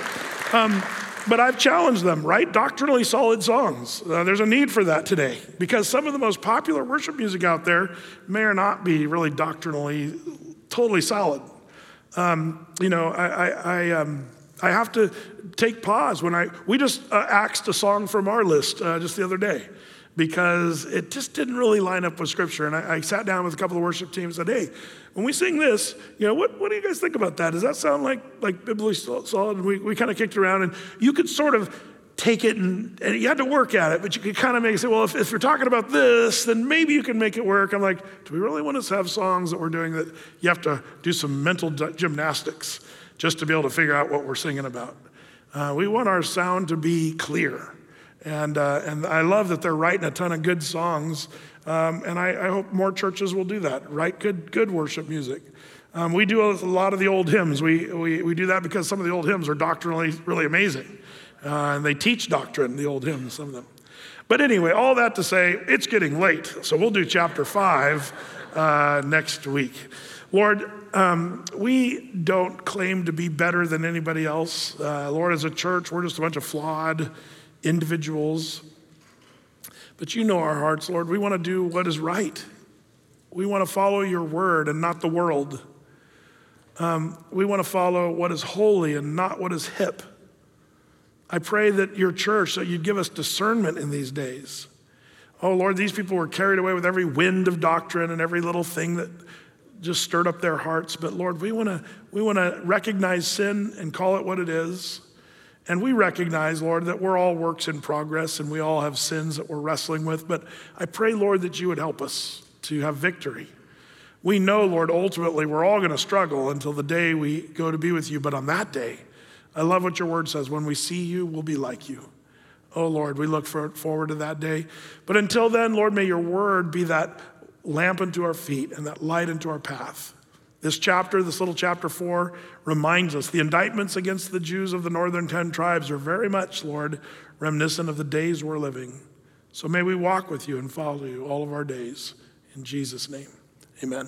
Um, but I've challenged them, write doctrinally solid songs. Uh, there's a need for that today because some of the most popular worship music out there may or not be really doctrinally totally solid. Um, you know, I, I, I um, I have to take pause when I, we just uh, axed a song from our list uh, just the other day because it just didn't really line up with scripture. And I, I, sat down with a couple of worship teams and said, hey, when we sing this, you know, what, what do you guys think about that? Does that sound like, like biblically solid? And we, we kind of kicked around and you could sort of take it and, and you had to work at it, but you could kind of make it say, well, if, if you're talking about this, then maybe you can make it work. I'm like, do we really want to have songs that we're doing that you have to do some mental gymnastics? Just to be able to figure out what we're singing about. Uh, we want our sound to be clear. And, uh, and I love that they're writing a ton of good songs. Um, and I, I, hope more churches will do that, write good, good worship music. Um, we do a lot of the old hymns. We, we, we do that because some of the old hymns are doctrinally really amazing. Uh, and they teach doctrine, the old hymns, some of them. But anyway, all that to say, it's getting late. So we'll do chapter five uh, next week. Lord, um, we don't claim to be better than anybody else. Uh, Lord, as a church, we're just a bunch of flawed individuals. But you know our hearts, Lord. We want to do what is right. We want to follow your word and not the world. Um, we want to follow what is holy and not what is hip. I pray that your church, that you'd give us discernment in these days. Oh, Lord, these people were carried away with every wind of doctrine and every little thing that just stirred up their hearts. But Lord, we want to we want to recognize sin and call it what it is. And we recognize, Lord, that we're all works in progress and we all have sins that we're wrestling with. But I pray, Lord, that you would help us to have victory. We know, Lord, ultimately we're all going to struggle until the day we go to be with you. But on that day, I love what your word says. When we see you, we'll be like you. Oh, Lord, we look for, forward to that day. But until then, Lord, may your word be that lamp unto our feet and that light unto our path. This chapter, this little chapter four, reminds us the indictments against the Jews of the northern 10 tribes are very much, Lord, reminiscent of the days we're living. So may we walk with you and follow you all of our days. In Jesus' name, amen.